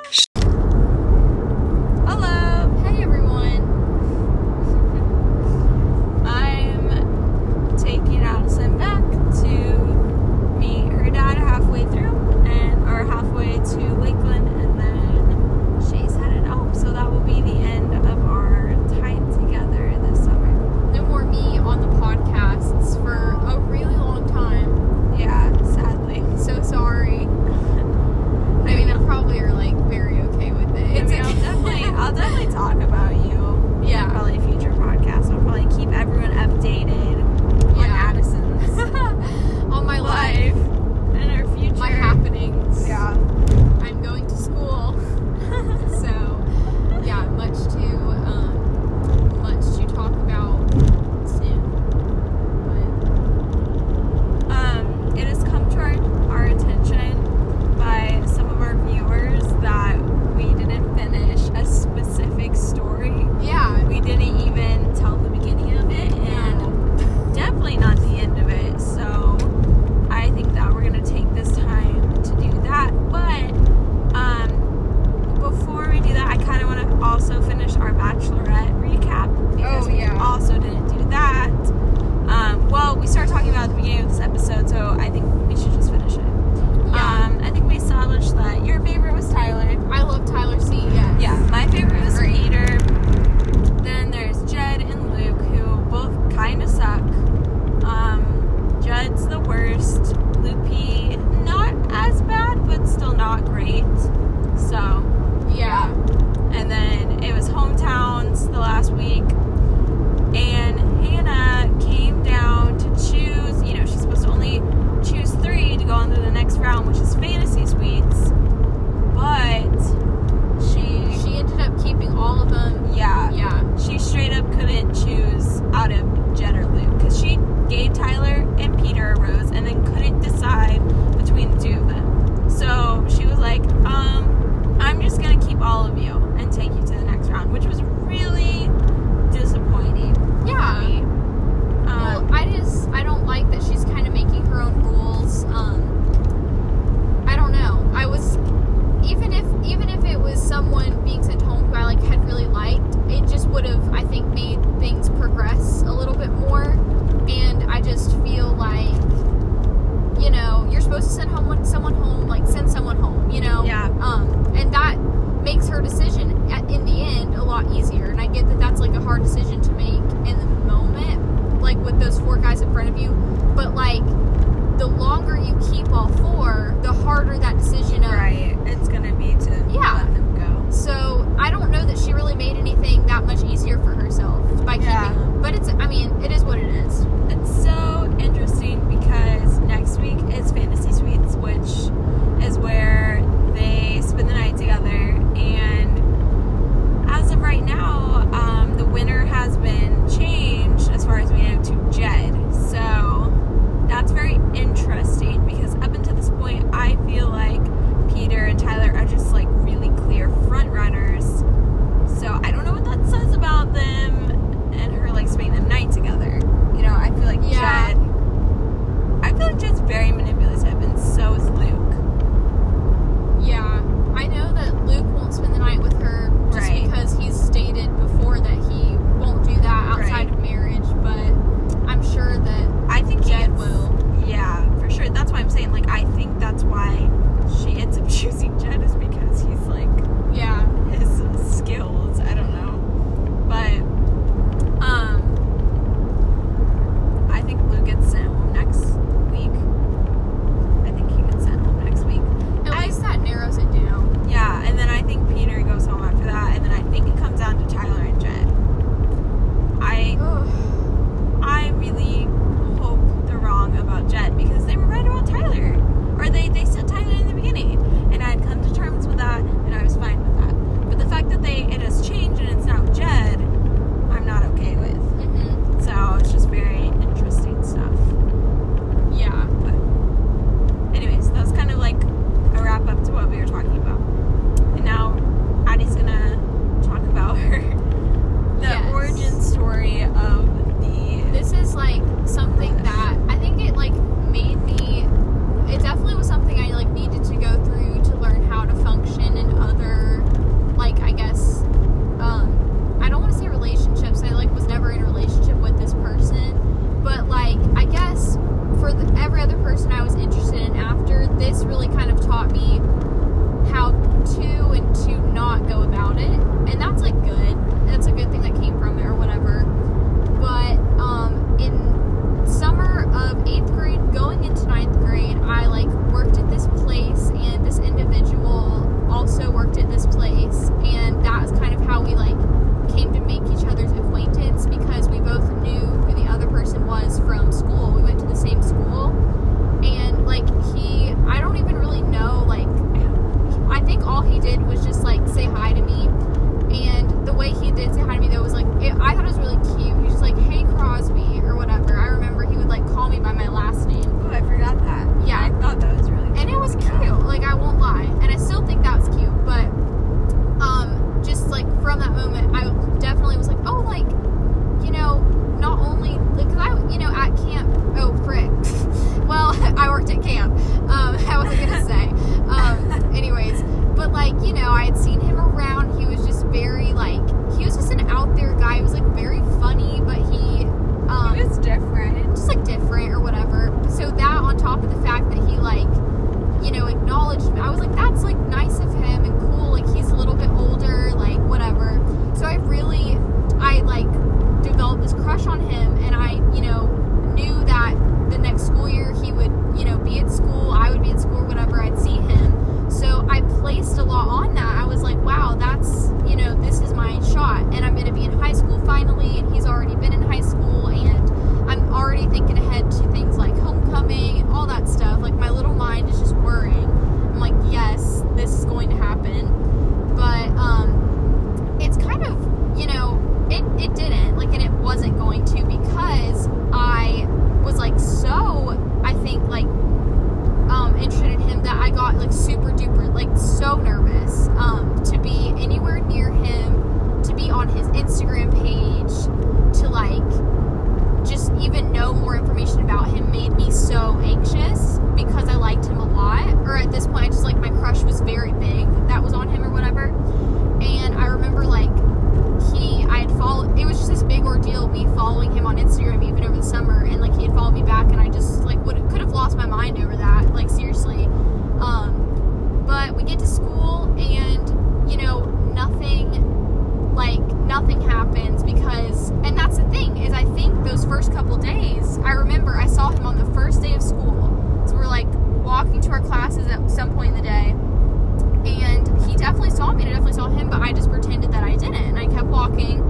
B: saw him, but I just pretended that I didn't and I kept walking.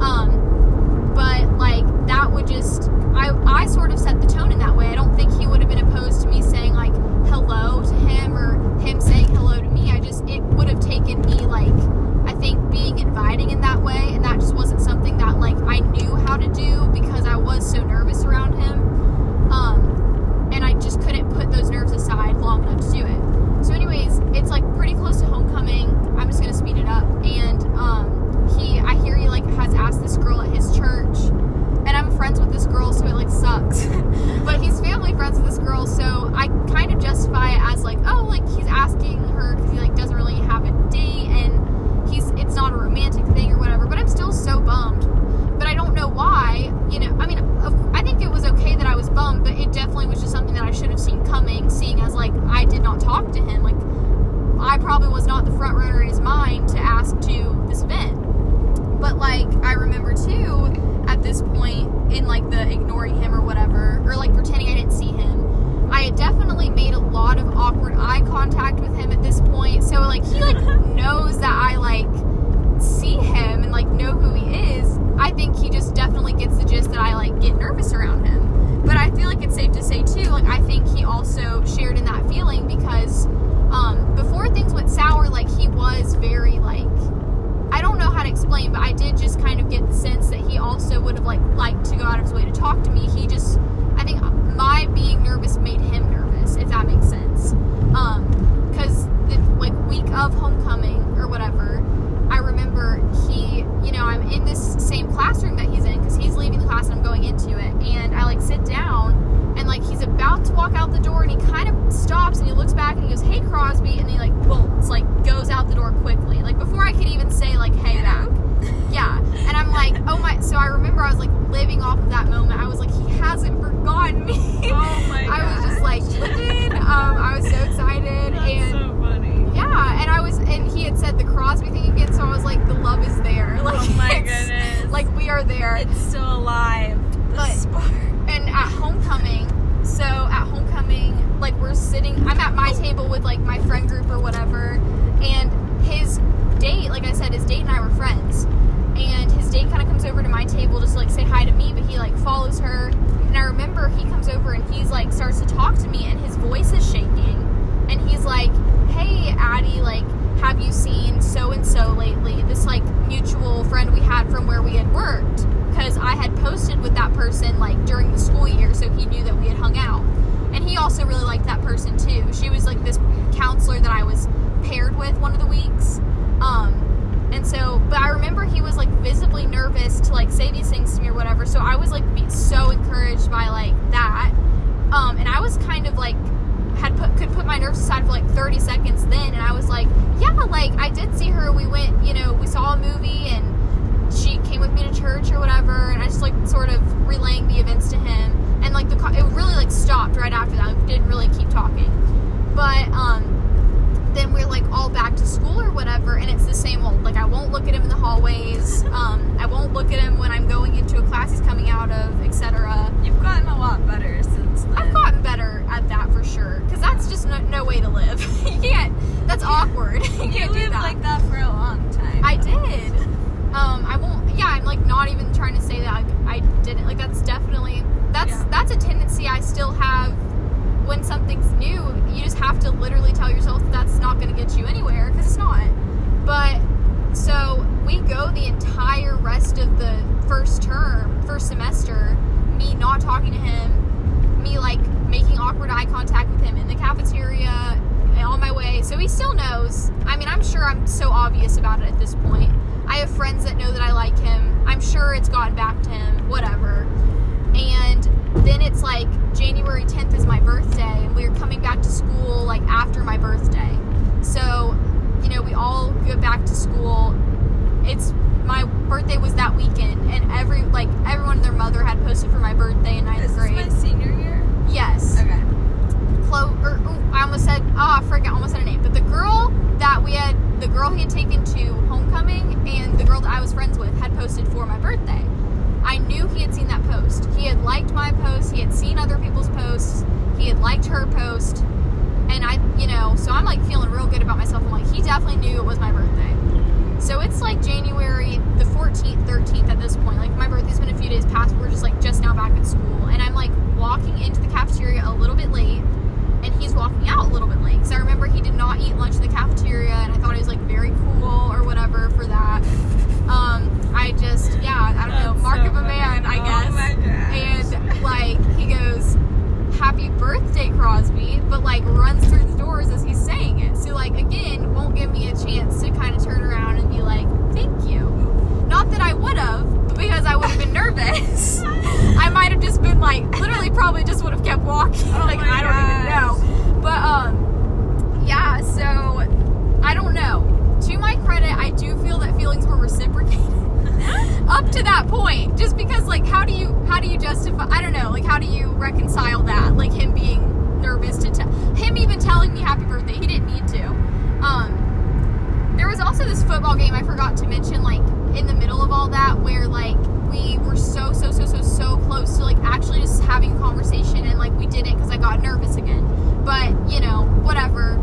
B: Um, but like that would just I I sort of set the were friends. And his date kind of comes over to my table just to, like say hi to me, but he like follows her. And I remember he comes over and he's like starts to talk to me, and his voice is shaking. And he's like, "Hey, Addie, like, have you seen so and so lately? This like mutual friend we had from where we had worked." because I had posted with that person like during the school year, so he knew that we had hung out. And he also really liked that person too. She was like this counselor that I was paired with one of the weeks. Um, and so, but I remember he was like visibly nervous to like say these things to me or whatever. So I was like so encouraged by like that. Um, and I was kind of like had put, could put my nerves aside for like 30 seconds then, and I was like, yeah, like I did see her. We went, you know, we saw a movie, and she came with me to church or whatever. And I just like sort of relaying the events to him, and like the it really like stopped right after that. Like, didn't really keep talking, but um then we're like all back to school or whatever, and it's the same old. Like I won't look at him in the hallways. Um, I won't look at him when I'm going into a class he's coming out of, etc.
A: You've gotten a lot better since. Then.
B: I've gotten better at that for sure, because that's just no, no, way to live. you can't. That's awkward. you, can't
A: lived
B: that.
A: like that for a long time.
B: I did. Um, I won't. Yeah, I'm like not even trying to say that like, I didn't. Like that's definitely that's
A: yeah.
B: that's a tendency I still have when something's new, you just have to literally tell yourself that that's not going to get you anywhere because it's not. But so we go the entire rest of the first term, first semester, me not talking to him, me like making awkward eye contact with him in the cafeteria on my way. So he still knows. I mean, I'm sure I'm so obvious about it at this point. I have friends that know that I like him. I'm sure it's gotten back to him, whatever. And then it's like January 10th is my birthday, and we are coming back to school like after my birthday. So, you know, we all go back to school. It's my birthday was that weekend, and every like everyone and their mother had posted for my birthday in ninth
A: Is this
B: grade.
A: my senior year?
B: yes.
A: Okay.
B: Chloe, or ooh, I almost said, oh, I forgot, I almost said a name. But the girl that we had, the girl he had taken to homecoming, and the girl that I was friends with had posted for my birthday. I knew he had seen that post. He had liked my post. He had seen other people's posts. He had liked her post, and I, you know, so I'm like feeling real good about myself. I'm like, he definitely knew it was my birthday. So it's like January the 14th, 13th at this point. Like my birthday's been a few days past. We're just like just now back at school, and I'm like walking into the cafeteria a little bit late, and he's walking out a little bit late because I remember he did not eat lunch in the cafeteria, and I thought he was like very cool or whatever for that. I just yeah, I don't know, mark
A: so
B: of a man, I
A: Oh
B: guess.
A: my gosh.
B: And like he goes, "Happy birthday, Crosby," but like runs through the doors as he's saying it. So like again, won't give me a chance to kind of turn around and be like, "Thank you." Not that I would have, because I would have been nervous. I might have just been like, literally, probably just would have kept walking.
A: Oh
B: like I don't even know. But um, yeah. So I don't know. To my credit, I do feel that feelings were reciprocated up to that point just because like how do you how do you justify i don't know like how do you reconcile that like him being nervous to tell him even telling me happy birthday he didn't need to. Um there was also this football game i forgot to mention like in the middle of all that where like we were so so so so so close to like actually just having a conversation and like we didn't because i got nervous again. But you know whatever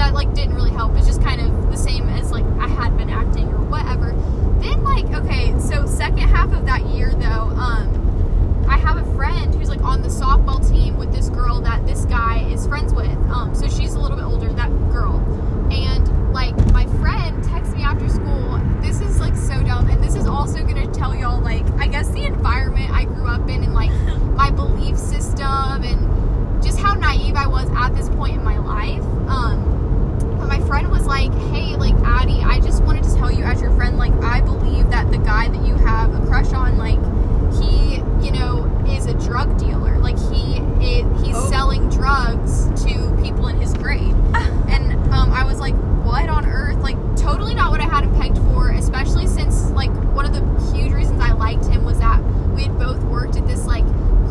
B: that like didn't really help. It's just kind of the same as like i had been acting or whatever. Then like okay so second half of that year though um i have a friend who's like on the softball team with this girl that this guy is friends with. Um so she's a little bit older that girl. And like my friend texts me after school this is like so dumb. And this is also gonna tell y'all like i guess the environment i grew up in and like my belief system and just how naive i was at this point in my life. Um my friend was like, "Hey, like Addie, I just wanted to tell you as your friend, like I believe that the guy that you have a crush on, like he, you know, is a drug dealer. Like he is, he's
A: Oh.
B: selling drugs to people in his grade." And um, I was like, "What on earth? Like totally not what I had him pegged for, especially since like one of the huge reasons I liked him was that we had both worked at this like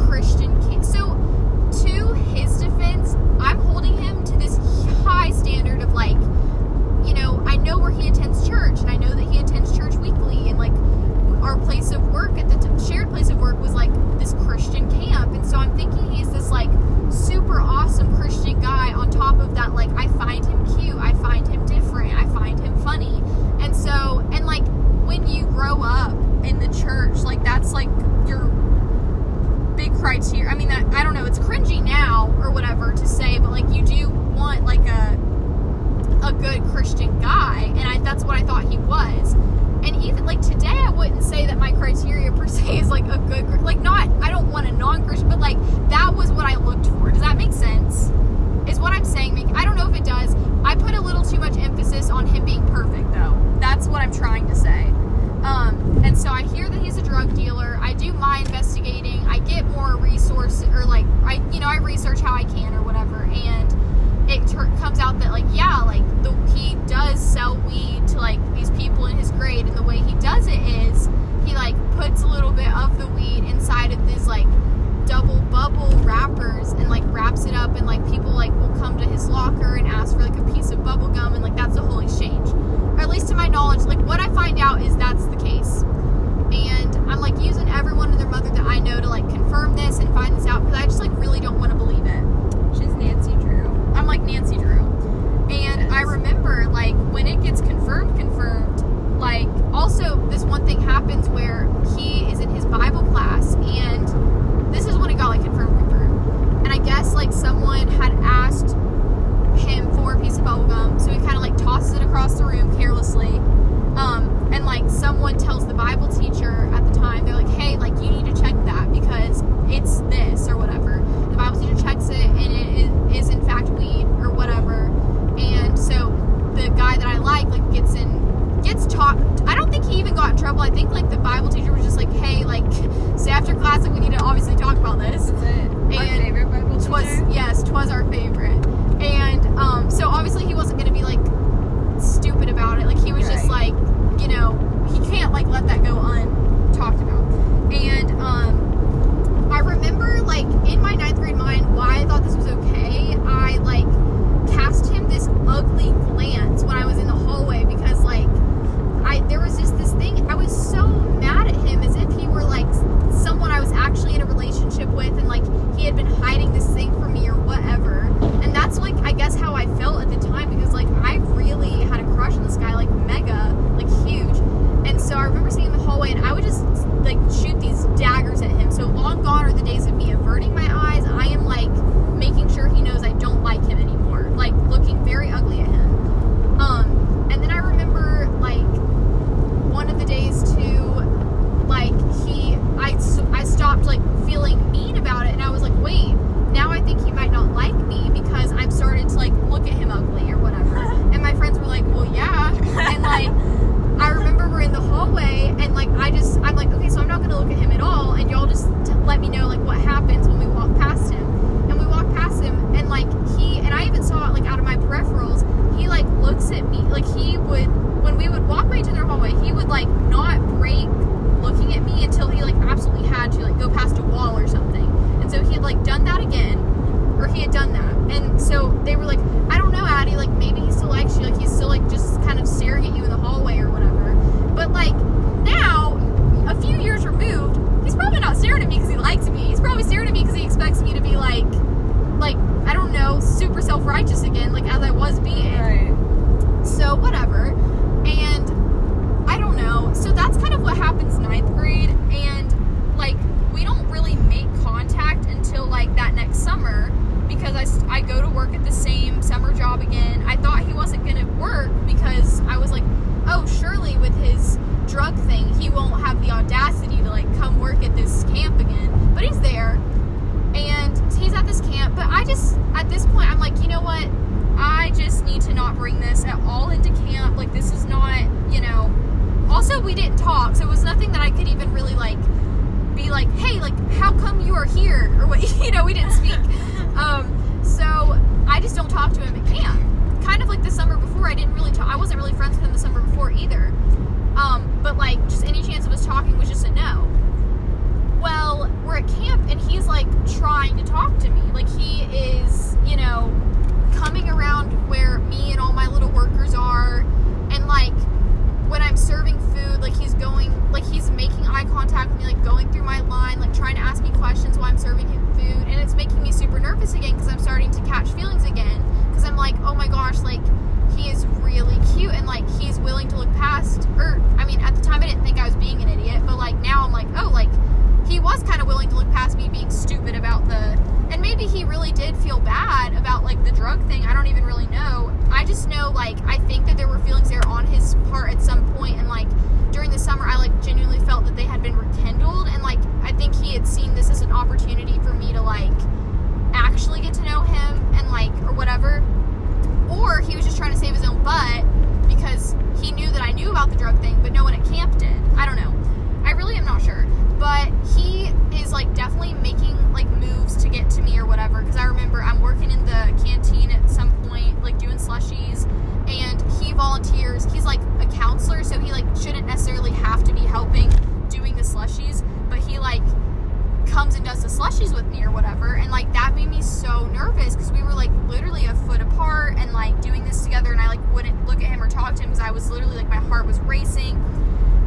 B: Christian camp. So to his defense, I'm holding him high standard of like, you know, I know where he attends church, and I know that he attends church weekly, and like our place of work at the t- shared place of work was like this Christian camp, and so I'm thinking he's this like super awesome Christian guy. On top of that, like I find him cute, I find him different, I find him funny, and so and like when you grow up in the church, like that's like your big criteria. I mean, that I don't know. It's cringy now or whatever to say, but like you do want like a a good Christian guy, and I, that's what I thought he was. And even like today, I wouldn't say that my criteria per se is like a good, like not. I don't want a non-Christian, but like that was what I looked for. Does that make sense? Is what I'm saying? make- I don't know if it does. I put a little too much emphasis on him being perfect, though. That's what I'm trying to say. Um, and so I hear that he's a drug dealer. I do my investigating. I get more resources, or like I, you know, I research how I can or whatever, and it tur- comes out that like yeah, like the he does sell weed to like these people in his grade, and the way he does it is he like puts a little bit of the weed inside of these like Dubble Bubble wrappers and like wraps it up and like people like will come to his locker and ask for like a piece of bubble gum and like that's the whole exchange. Or at least to my knowledge like what i find out is that's the case. And i'm like using everyone and their mother that i know to like confirm this and find this out because i just like really don't want to believe it
A: Nancy Drew.
B: And I remember, like, when it gets confirmed, confirmed, like, also, this one thing happens where he is in his Bible class, and this is when it got, like, confirmed, confirmed. And I guess, like, someone had asked him for a piece of bubble gum, so he kind of, like, tosses it across the room carelessly. Um, and, like, someone tells the Bible teacher at the time, they're like, hey, like, you need to check that because it's this or whatever. The Bible teacher checks it, and it is, in fact, weed guy that I like like gets in gets talked. I don't think he even got in trouble. I think like the Bible teacher was just like, hey, like say after class, like we need to obviously talk about this. That's it. And our favorite Bible teacher. Twas, yes, twas our favorite. And um, so obviously he wasn't gonna be like stupid about it. Like he was right. just like, you know, he can't like let that go untalked about. And um, I remember like in my ninth grade mind why I thought this was okay. I like cast him ugly glance when I was in the hallway because like I there was just this thing I was so mad at him as if he were like someone I was actually in a relationship with and like he had been hiding this thing from me or whatever. And that's like I guess how I felt at the time because like feel bad about like the drug thing i don't even really know. I just know like i think that there were feelings there on his part at some point and like during the summer i like genuinely felt that they had been rekindled and like i think he had seen this as an opportunity for me to like actually get to know him and like or whatever. Or he was just trying to save his own butt because he knew that i knew about the drug thing but no one at camp did. I don't know. I really am not sure. But he is like definitely making like i remember i'm working in the canteen at some point like doing slushies and he volunteers. He's like a counselor so he like shouldn't necessarily have to be helping doing the slushies but he like comes and does the slushies with me or whatever and like that made me so nervous because we were like literally a foot apart and like doing this together and i like wouldn't look at him or talk to him because i was literally like my heart was racing.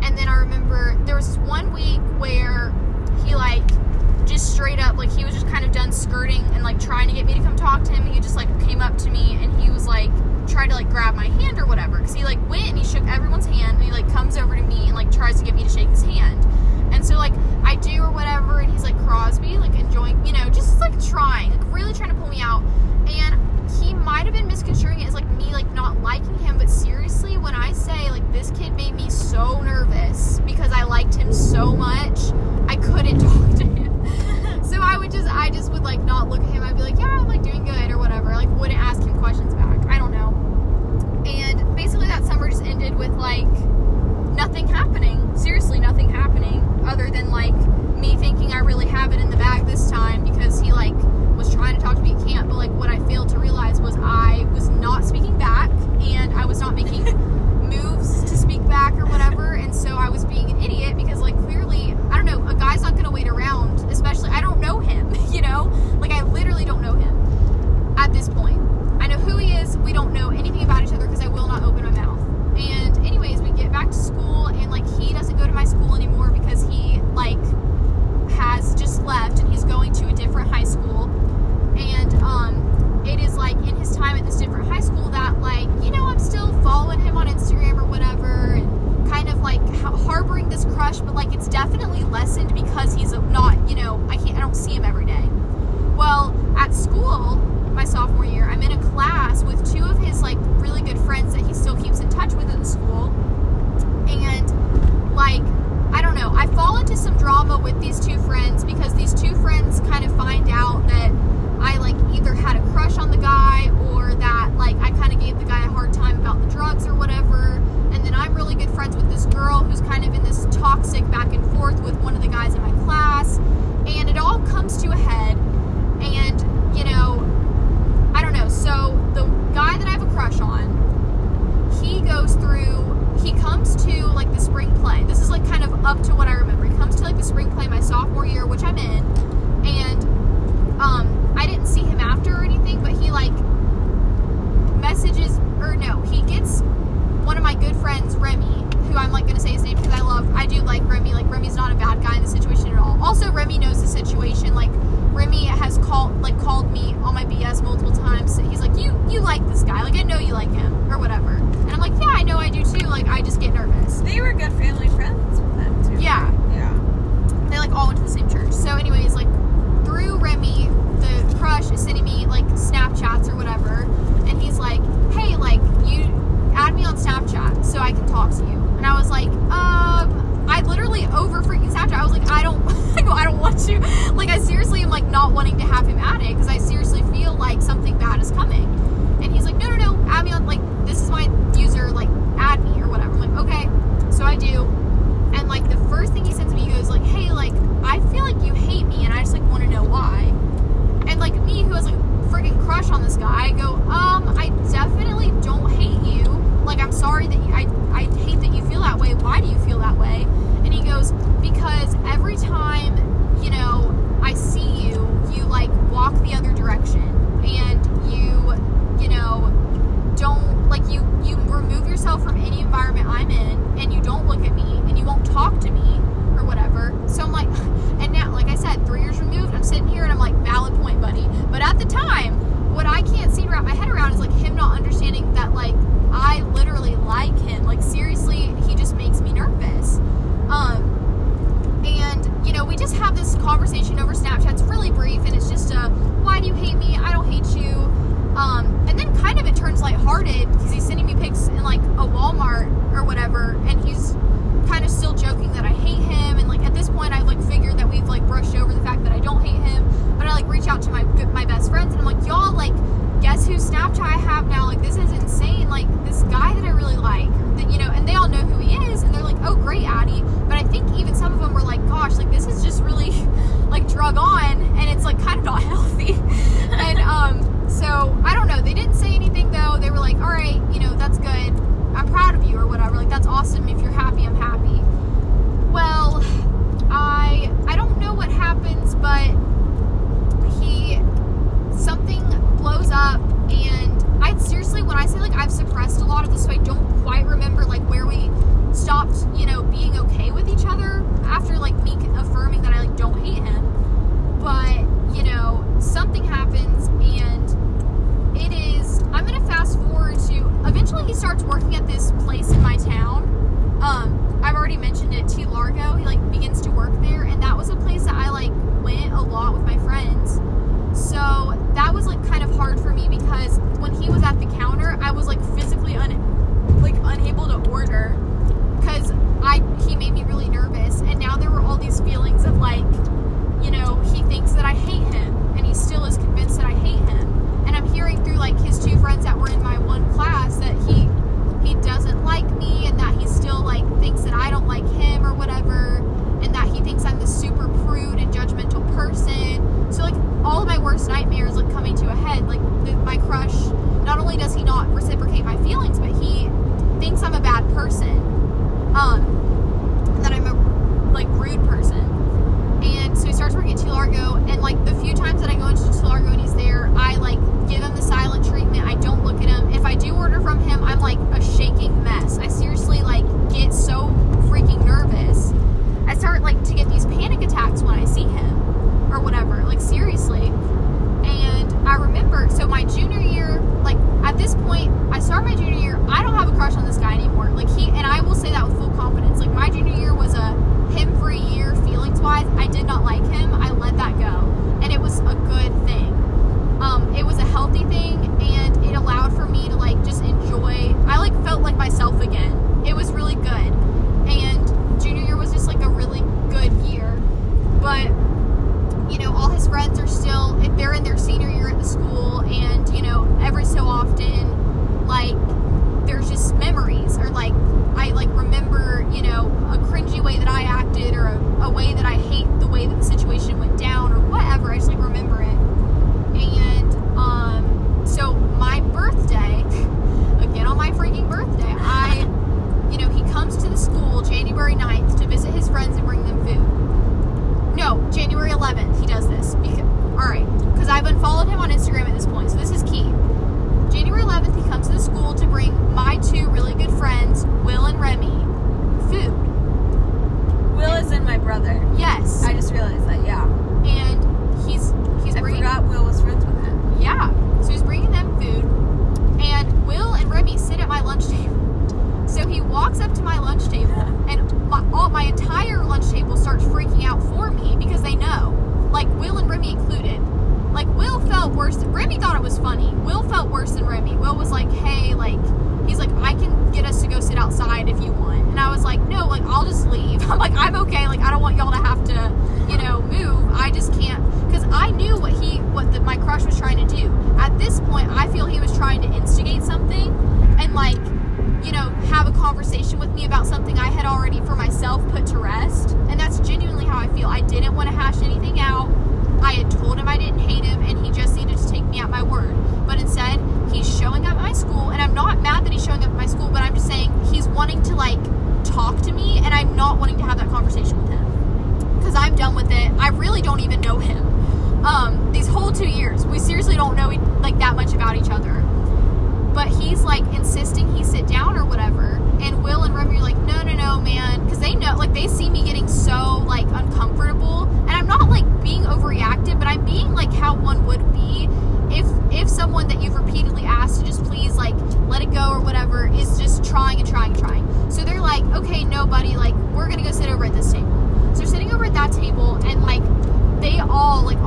B: And then I remember there was one week where he like just straight up like he was just kind of done skirting and like trying to get me to come talk to him. He just like came up to me and he was like tried to like grab my hand or whatever because he like went and he shook everyone's hand and he like comes over to me and like tries to get me to shake his hand. And so like I do or whatever and he's like Crosby like enjoying you know just like trying like really trying to pull me out and he might have been misconstruing it as like me like not liking him but seriously when i say like this kid made me so nervous because i liked him so much i couldn't talk to him so i would just i just would like not look at him. I'd be like yeah i'm like doing good or whatever. Like wouldn't ask him questions back. I don't know. And basically that summer just ended with like nothing happening. Seriously nothing happening other than like me thinking i really have it in the bag this time because he like was trying to talk to me at camp, but like what I failed to realize was I was not speaking back and I was not making moves to speak back or whatever, and so I was being an idiot because like clearly I don't know a guy's not gonna wait around, especially I don't know him, you know, like I literally don't know him at this point. I know who he is. We don't know anything about each other because I will not open my mouth. And anyways, we get back to school and like he doesn't go to my school anymore because he like has just left and he's going to a different high school and um, it is like in his time at this different high school that like you know i'm still following him on instagram or whatever and kind of like harboring this crush but like it's definitely lessened because he's not you know i can't i don't see him every day well at school my sophomore year i'm in a class with two of his like really good friends that he still keeps in touch with the school and like I don't know. I fall into some drama with these two friends because these two friends kind of find out that I like either had a crush on the guy or that like I kind of gave the guy a hard time about the drugs or whatever. And then I'm really good friends with this girl who's kind of in this toxic back and forth with one of the guys in my class. And it all comes to a head. And, you know, I don't know. So the guy that I have a crush on, he goes through he comes to like the spring play. This is like kind of up to what I remember. He comes to like the spring play my sophomore year, which I'm in, and um, I didn't see him after or anything, but he like messages or no, he gets one of my good friends, Remy, who I'm like gonna say his name because I love I do like Remy. Like Remy's not a bad guy in the situation at all. Also, Remy knows the situation. Like Remy has called like called me on my BS multiple times. He's like, You you like this guy, like I know you like him or whatever. And I'm like, Yeah, I know I do too. Like I just get nervous.
A: They were good family friends with them too. Yeah. Yeah.
B: They like all went to the same church. So anyways, like through Remy, the crush is sending me like Snapchats or whatever, and he's like, "Hey, like you add me on Snapchat so I can talk to you." And I was like, "Um, I literally over freaking Snapchat. I was like, I don't, I don't want to. Like, I seriously am like not wanting to have him add it because I seriously feel like something bad is coming." And he's like, "No, no, no, add me on. Like, this is my user. Like, add me or whatever." I'm like, "Okay." So I do first thing he sends me, he goes like, "Hey, like, I feel like you hate me, and I just like want to know why." And like me, who has like freaking crush on this guy, I go, "Um, I definitely don't hate you. Like, I'm sorry that you, I I hate that you feel that way. Why do you feel that way?" And he goes, "Because every time, you know, I see you, you like walk the other direction, and you, you know." don't like you you remove yourself from any environment I'm in and you don't look at me and you won't talk to me or whatever. So I'm like and now like I said, 3 years removed, I'm sitting here and I'm like valid point, buddy. But at the time, what I can't see to wrap my head around is like him not understanding that like I literally like him. Like seriously, he just makes me nervous. Um and you know, we just have this conversation over Snapchat. It's really brief and it's just a why do you hate me? I don't hate you um, and then kind of it turns lighthearted because he's sending me pics in like a Walmart or whatever, and he's kind of still joking that I hate him. And like at this point, I've like figured that we've like brushed over the fact that I don't hate him. But I like reach out to my my best friends, and I'm like, "Y'all like." Guess whose Snapchat I have now? Like this is insane. Like this guy that I really like, that you know, and they all know who he is, and they're like, "Oh, great, Addie." But I think even some of them were like, "Gosh, like this is just really like drug on, and it's like kind of not healthy." and um, so I don't know. They didn't say anything though. They were like, "All right, you know, that's good. I'm proud of you or whatever. Like that's awesome. If you're happy, I'm happy." Well, I I don't know what happens, but he something blows up and I seriously when I say like I've suppressed a lot of this so I don't quite remember like where we stopped, you know, being okay with each other after like me affirming that I like don't hate him. But, you know, something happens and it is I'm gonna fast forward to eventually he starts working at this place in my town. Um, I've already mentioned it, T Largo. He like begins to work there and that was a place that I like went a lot with my friends. So that was like kind of hard for me because when he was at the counter, I was like physically un- like unable to order because I he made me really nervous. And now there were all these feelings of like, you know, he thinks that I hate him, and he still is convinced that I hate him. And I'm hearing through like his two friends that were in my one class that he he doesn't like me, and that he still like thinks that I don't like him or whatever, and that he thinks I'm this super prude and judgmental person. So like all of my worst nightmares like coming to a head. Like the, my crush, not only does he not reciprocate my feelings, but he thinks I'm a bad person. Um, that I'm a like rude person. And so he starts working at T Largo, and like the few times that I go into T Largo and he's there, I like give him the silent treatment. I don't look at him. If I do order from him, I'm like a shaking mess. I seriously like get so freaking nervous. I start like to get these panic attacks when I see him or whatever. Like seriously. And I remember, so my junior year, like at this point, I start my junior year. I don't have a crush on this guy anymore. Like he, and I will say that with full confidence. Like my junior year was a him free year feelings wise. I did not like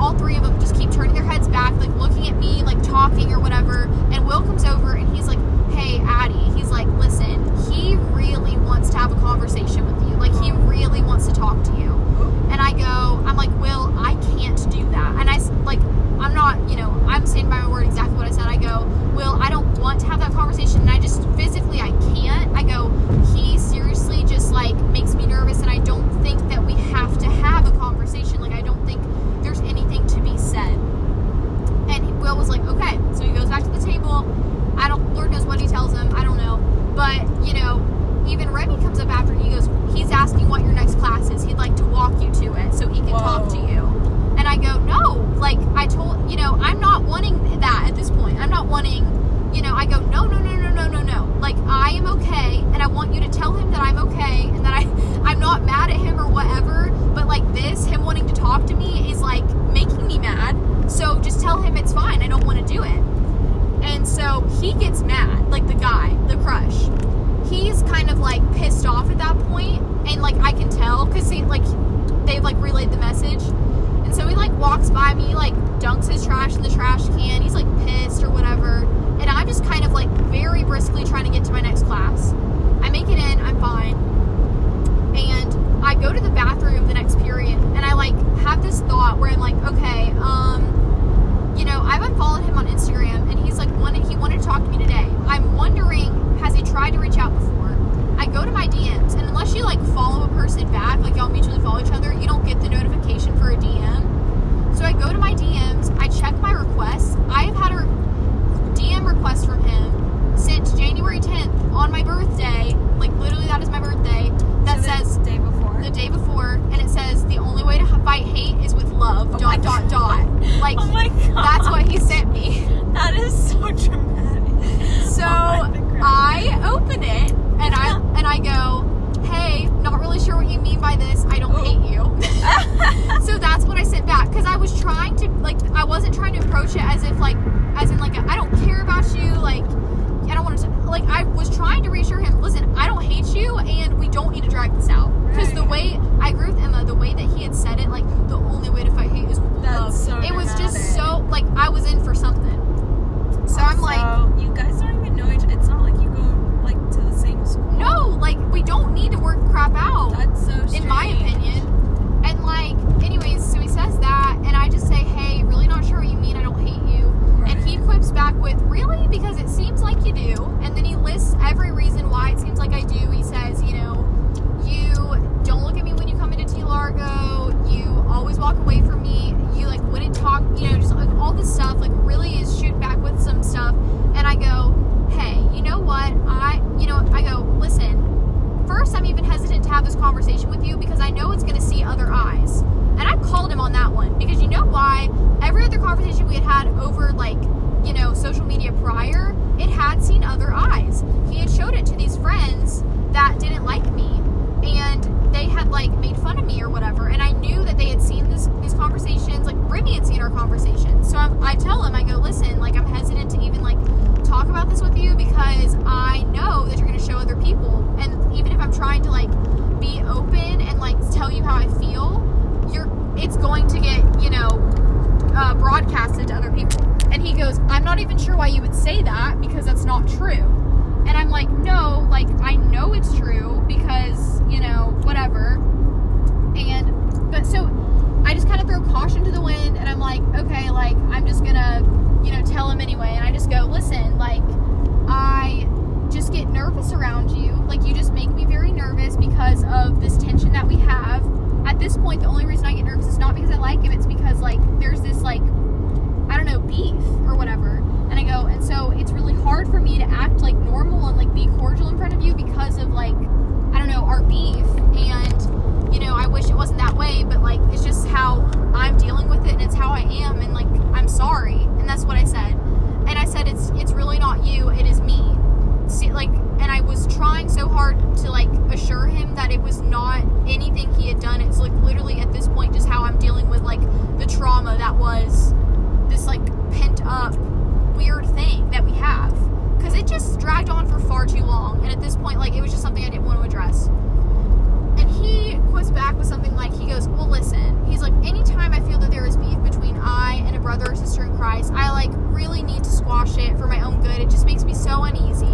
B: all three of them just keep turning their heads back, like looking at me, like talking or whatever. And Will comes over and he's like, hey, Addie, he's like, listen, he really wants
A: to have a conversation with
B: you. Like, he really wants to talk to you. And I go, I'm like, Will, I can't do that. And I, like, I'm not, you know, I'm standing by my word exactly what I said. I go, Will, I don't want to have that conversation. And I just physically, I He tells him. I don't know. But, you know, even Remy comes up after and he goes, he's asking what your next class is. He'd like to walk you to it so he can Whoa. talk to you. And I go, no, like I told, you know, I'm not wanting that at this point. I'm not wanting, you know, I go, no, no, no, no, no, no, no. Like I am okay and I want you to tell him that I'm okay and that I, I'm not mad at him or whatever. But like this, him wanting to talk to me is like making me mad. So just tell him it's fine. I don't want to do it. And so he gets mad, like the guy, the crush. He's kind of like pissed off at that point, and like I can tell because he like they've like relayed the message. And so he like walks by me, like dunks his trash in the trash can. He's like pissed or whatever. And I'm just kind of like very briskly trying to get to my next class. I make it in, I'm fine. And I go to the bathroom the next period and I like have this thought where I'm like, okay, um, you know, I've unfollowed him on Instagram and he's like wanted he wanted to talk to me today. I'm wondering, has he tried to reach out before? I go to my DMs and unless you like follow a person back, like y'all mutually follow each other, you don't get the notification for a DM. So I go to my DMs, I check my requests. I have had a DM request from him since January 10th on my birthday. Like literally that is my birthday. That
A: So
B: says
A: day before.
B: The day before and it says the only way to fight hate is with love.
A: Oh
B: dot dot dot. Like
A: oh my god.
B: that's what he sent me.
A: That is so dramatic.
B: So
A: Oh.
B: I open it and I and I go, "Hey, not really sure what you mean by this. I don't hate you." so that's what I sent back because I was trying to like I wasn't trying to approach it as if like as in like I don't care about you like I don't want to like I was trying to reassure him. Listen, I don't hate you, and we don't need to drag this out because the way I agree with Emma, the way that he had said it, like the only way to fight hate is with love.
A: So
B: uneasy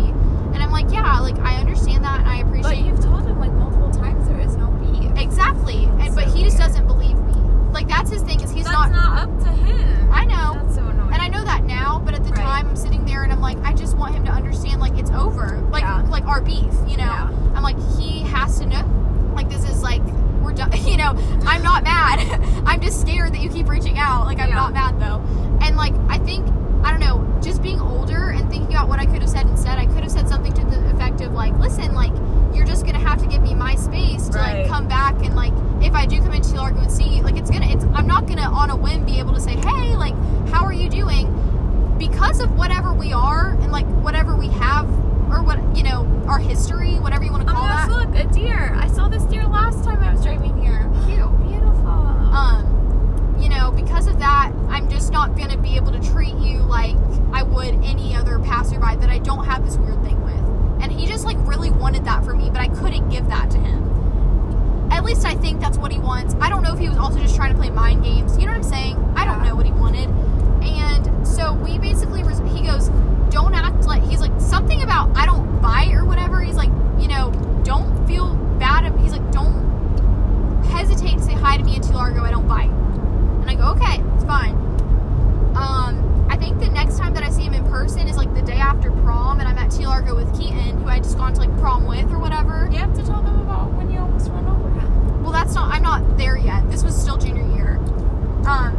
B: and i'm
A: like
B: yeah like i understand that and i appreciate But you've
A: told him like multiple times there is no beef. exactly and but So he just doesn't believe
B: me like that's his thing is he's
A: That's not not,
B: up to him. I know. That's so annoying. And I know that now, but at the Right. time I'm sitting there and I'm like, I just want him to understand like it's over. Like Yeah. like our beef, you know. Yeah. I'm like, he has to know. Like this is like we're done you know, I'm not mad. I'm just scared that you keep reaching out. Like I'm Yeah. not mad though. And like I think I don't know, just being older and thinking about what I could have said and said, I could have said something to the effect of like, listen, like you're just gonna have to give me my space to right. like come back and like if I do come into Largo and see, like it's gonna, it's I'm not gonna on a whim be able to say, hey, like how are you doing? Because of whatever we are and like whatever we have or what you know our history, whatever you want to call it. that. Look, a deer. I saw this deer last time I was driving here. Cute, beautiful. Um, know, because of that, I'm just not going to be able to treat you like I would any other passerby that I don't have this weird thing with. And he just like really wanted that for me, but I couldn't give that to him. At least I think that's what he wants. I don't know if he was also just trying to play mind games. You know what I'm saying? I don't know what he wanted. And so we basically, res- he goes, don't act like, he's like, something about I don't buy or whatever. He's like, you know, don't feel bad. He's like, don't hesitate to say hi to me until Largo. I don't bite. I go, okay, it's fine. Um, I think the next time that I see him in person is like the day after prom, and I'm at T Largo with Keaton, who I just gone to like prom with or whatever. You have to tell them about when you almost ran over him. Well, that's not. I'm not there yet. This was still junior year. Um,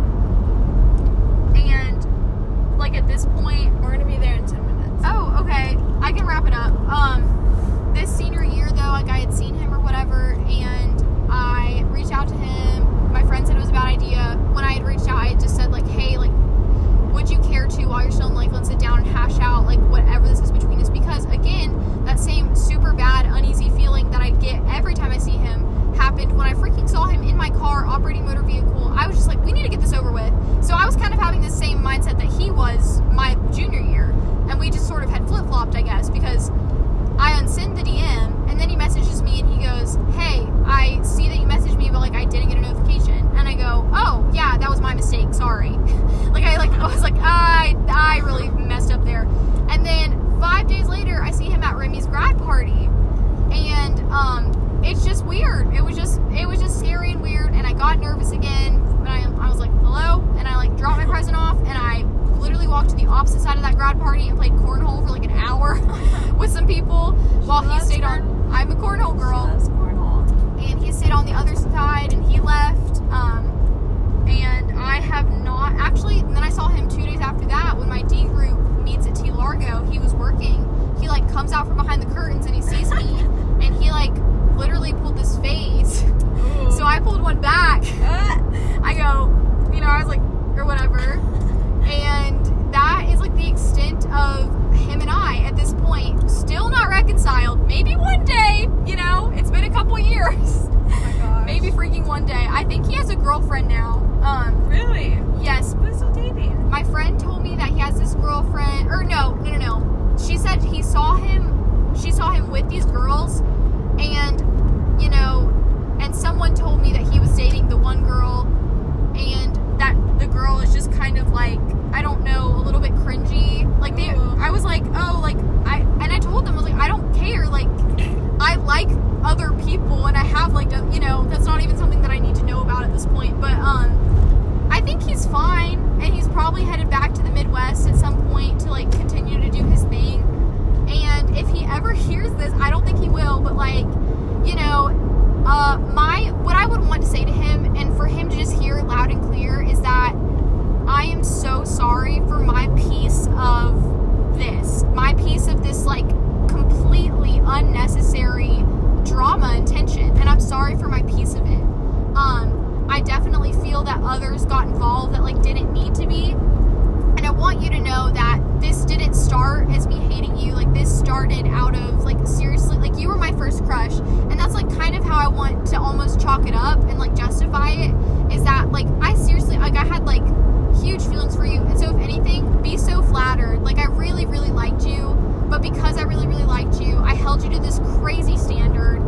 B: and like at this point, we're gonna be there in ten minutes. Oh, okay. I can wrap it up. Um this senior year though like i
A: had seen him or
B: whatever and i
A: reached out to him
B: my friend said it was
A: a
B: bad idea. When I had reached out, I had just said like, hey, like, would you care to while you're still in Lakeland sit down and hash out like
A: whatever
B: this is between us? Because again, that same super bad, uneasy feeling that I get every time I see him happened when I freaking saw him in my car operating motor vehicle. I was just like, we need to get this over with. So I was kind of having the same mindset that he was my junior year, and we just sort of had flip flopped, I guess, because goes, "Hey, I see that you messaged me, but like I didn't get a notification." And I go, "Oh, yeah, that was my mistake. Sorry." like I like I was like, "I I really messed up there." And then 5 days later, I see him at Remy's grad party. And um it's just weird. It was just it was just scary and weird and I got nervous again. And I I was like, "Hello?" And I like dropped my present off and I literally walked to the opposite side of that grad party and played cornhole for like an hour with some people. While he stayed on. I'm a cornhole girl.
A: cornhole.
B: and he stayed on the other side and he left um, and i have not actually and then i saw him two days after that when my d group meets at t largo. He was working. He like comes out from behind the curtains and he sees me and he like literally pulled this face. So i pulled one back. I go you know i was like or whatever. And that is like the extent of him and i at this point still not reconciled. Maybe one day you know? It's been a couple years.
A: Oh
B: maybe freaking one day. I think he has a girlfriend now. Um
A: Really?
B: yes.
A: Who's still dating?
B: my friend told me that he has this girlfriend or no no no no. She said he saw him she saw him with these girls and you know and someone told me that he was dating the one girl and that the girl is just kind of like i don't know a little bit cringy like they i was like oh like i and i told them i was like i don't care like i like other people and i have like you know that's not even something that i need to know about at this point but um I think he's fine, and he's probably headed back to the Midwest at some point to like continue to do his thing. And if he ever hears this, I don't think he will, but like, you know, uh, my what I would want to say to him, and for him to just hear loud and clear, is that I am so sorry for my piece of this, my piece of this like completely unnecessary drama and tension, and I'm sorry for my piece of it. Um, I definitely feel that others got involved that like didn't need to be. And I want you to know that this didn't start as me hating you. Like this started out of like seriously, like you were my first crush. And that's like kind of how I want to almost chalk it up and like justify it is that like I seriously like I had like huge feelings for you. And so if anything, be so flattered. Like I really, really liked you. But because I really, really liked you, I held you to this crazy standard.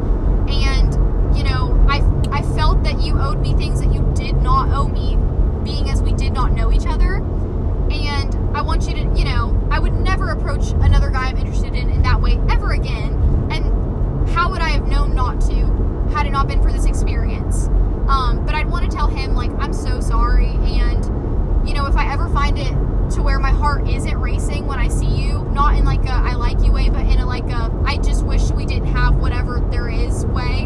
B: And, you know, I I felt that you owed me things that you did not owe me, being as we did not know each other. Want you to, you know, I would never approach another guy I'm interested in in that way ever again. And how would I have known not to had it not been for this experience? Um, but I'd want to tell him, like, I'm so sorry. And, you know, if I ever find it to where my heart isn't racing when I see you, not in like a I like you way, but in a like a I just wish we didn't have whatever there is way,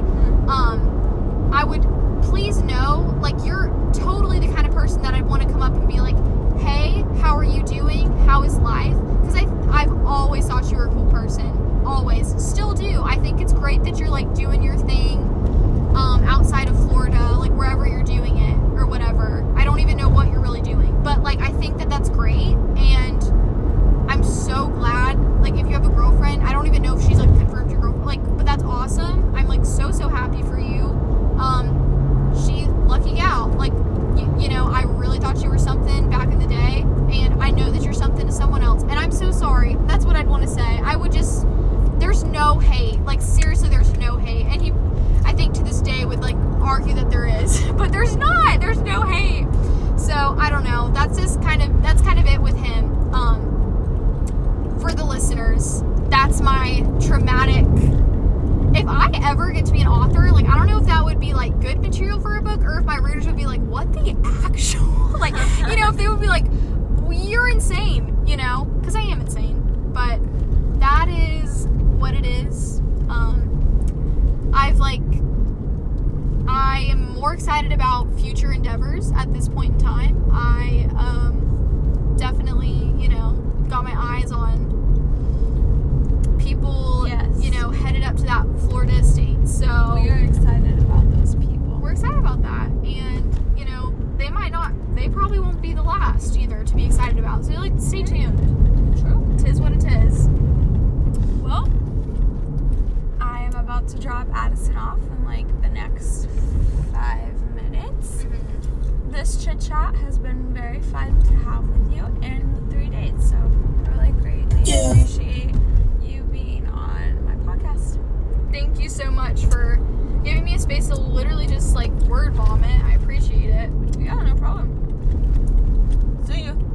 B: um, I would please know, like, you're totally the kind of person that I'd want to come up and be like, hey, how are you doing? How is life? Because I've always thought you were a cool person. Always. Still do. I think it's great that you're, like, doing your thing um, outside of Florida, like, wherever you're doing it or whatever. I don't even know what you're really doing. But, like, I think that that's great. And I'm so glad. Like, if you have a girlfriend, I don't even know if she's, like, confirmed your girlfriend. Like, but that's awesome. I'm, like, so, so happy for you. Um, she lucky gal. Like, you, you know, I really thought you were something back in the day, and I know that you're something to someone else. And I'm so sorry. That's what I'd want to say. I would just, there's no hate. Like, seriously, there's no hate. And he, I think to this day, would like argue that there is, but there's not. There's no hate. So I don't know. That's just kind of that's kind of it with him. Um, for the listeners, that's my traumatic if I ever get to be an author, like I don't know if that would be like good material for a book or if my readers would be like, what the actual like you know, if they would be like, You're insane, you know? Because I am insane. But that is what it is. Um I've like I am more excited about future endeavors at this point in time. I um definitely, you know, got my eyes on people,
A: Yes.
B: you know, headed up to that Florida state. So
A: We are excited about those people.
B: we're excited about that. And, you know, they might not, they probably won't be the last either to be excited about. So, like, stay tuned.
A: True.
B: Tis what it is.
A: Well, I am about to drop Addison off in like the next five minutes. Mm-hmm. This chit chat has been very fun to have with you in the three days, so I really greatly appreciate you being on my podcast.
B: Thank you so much for giving me a space to literally just like word vomit yeah, no problem. See you.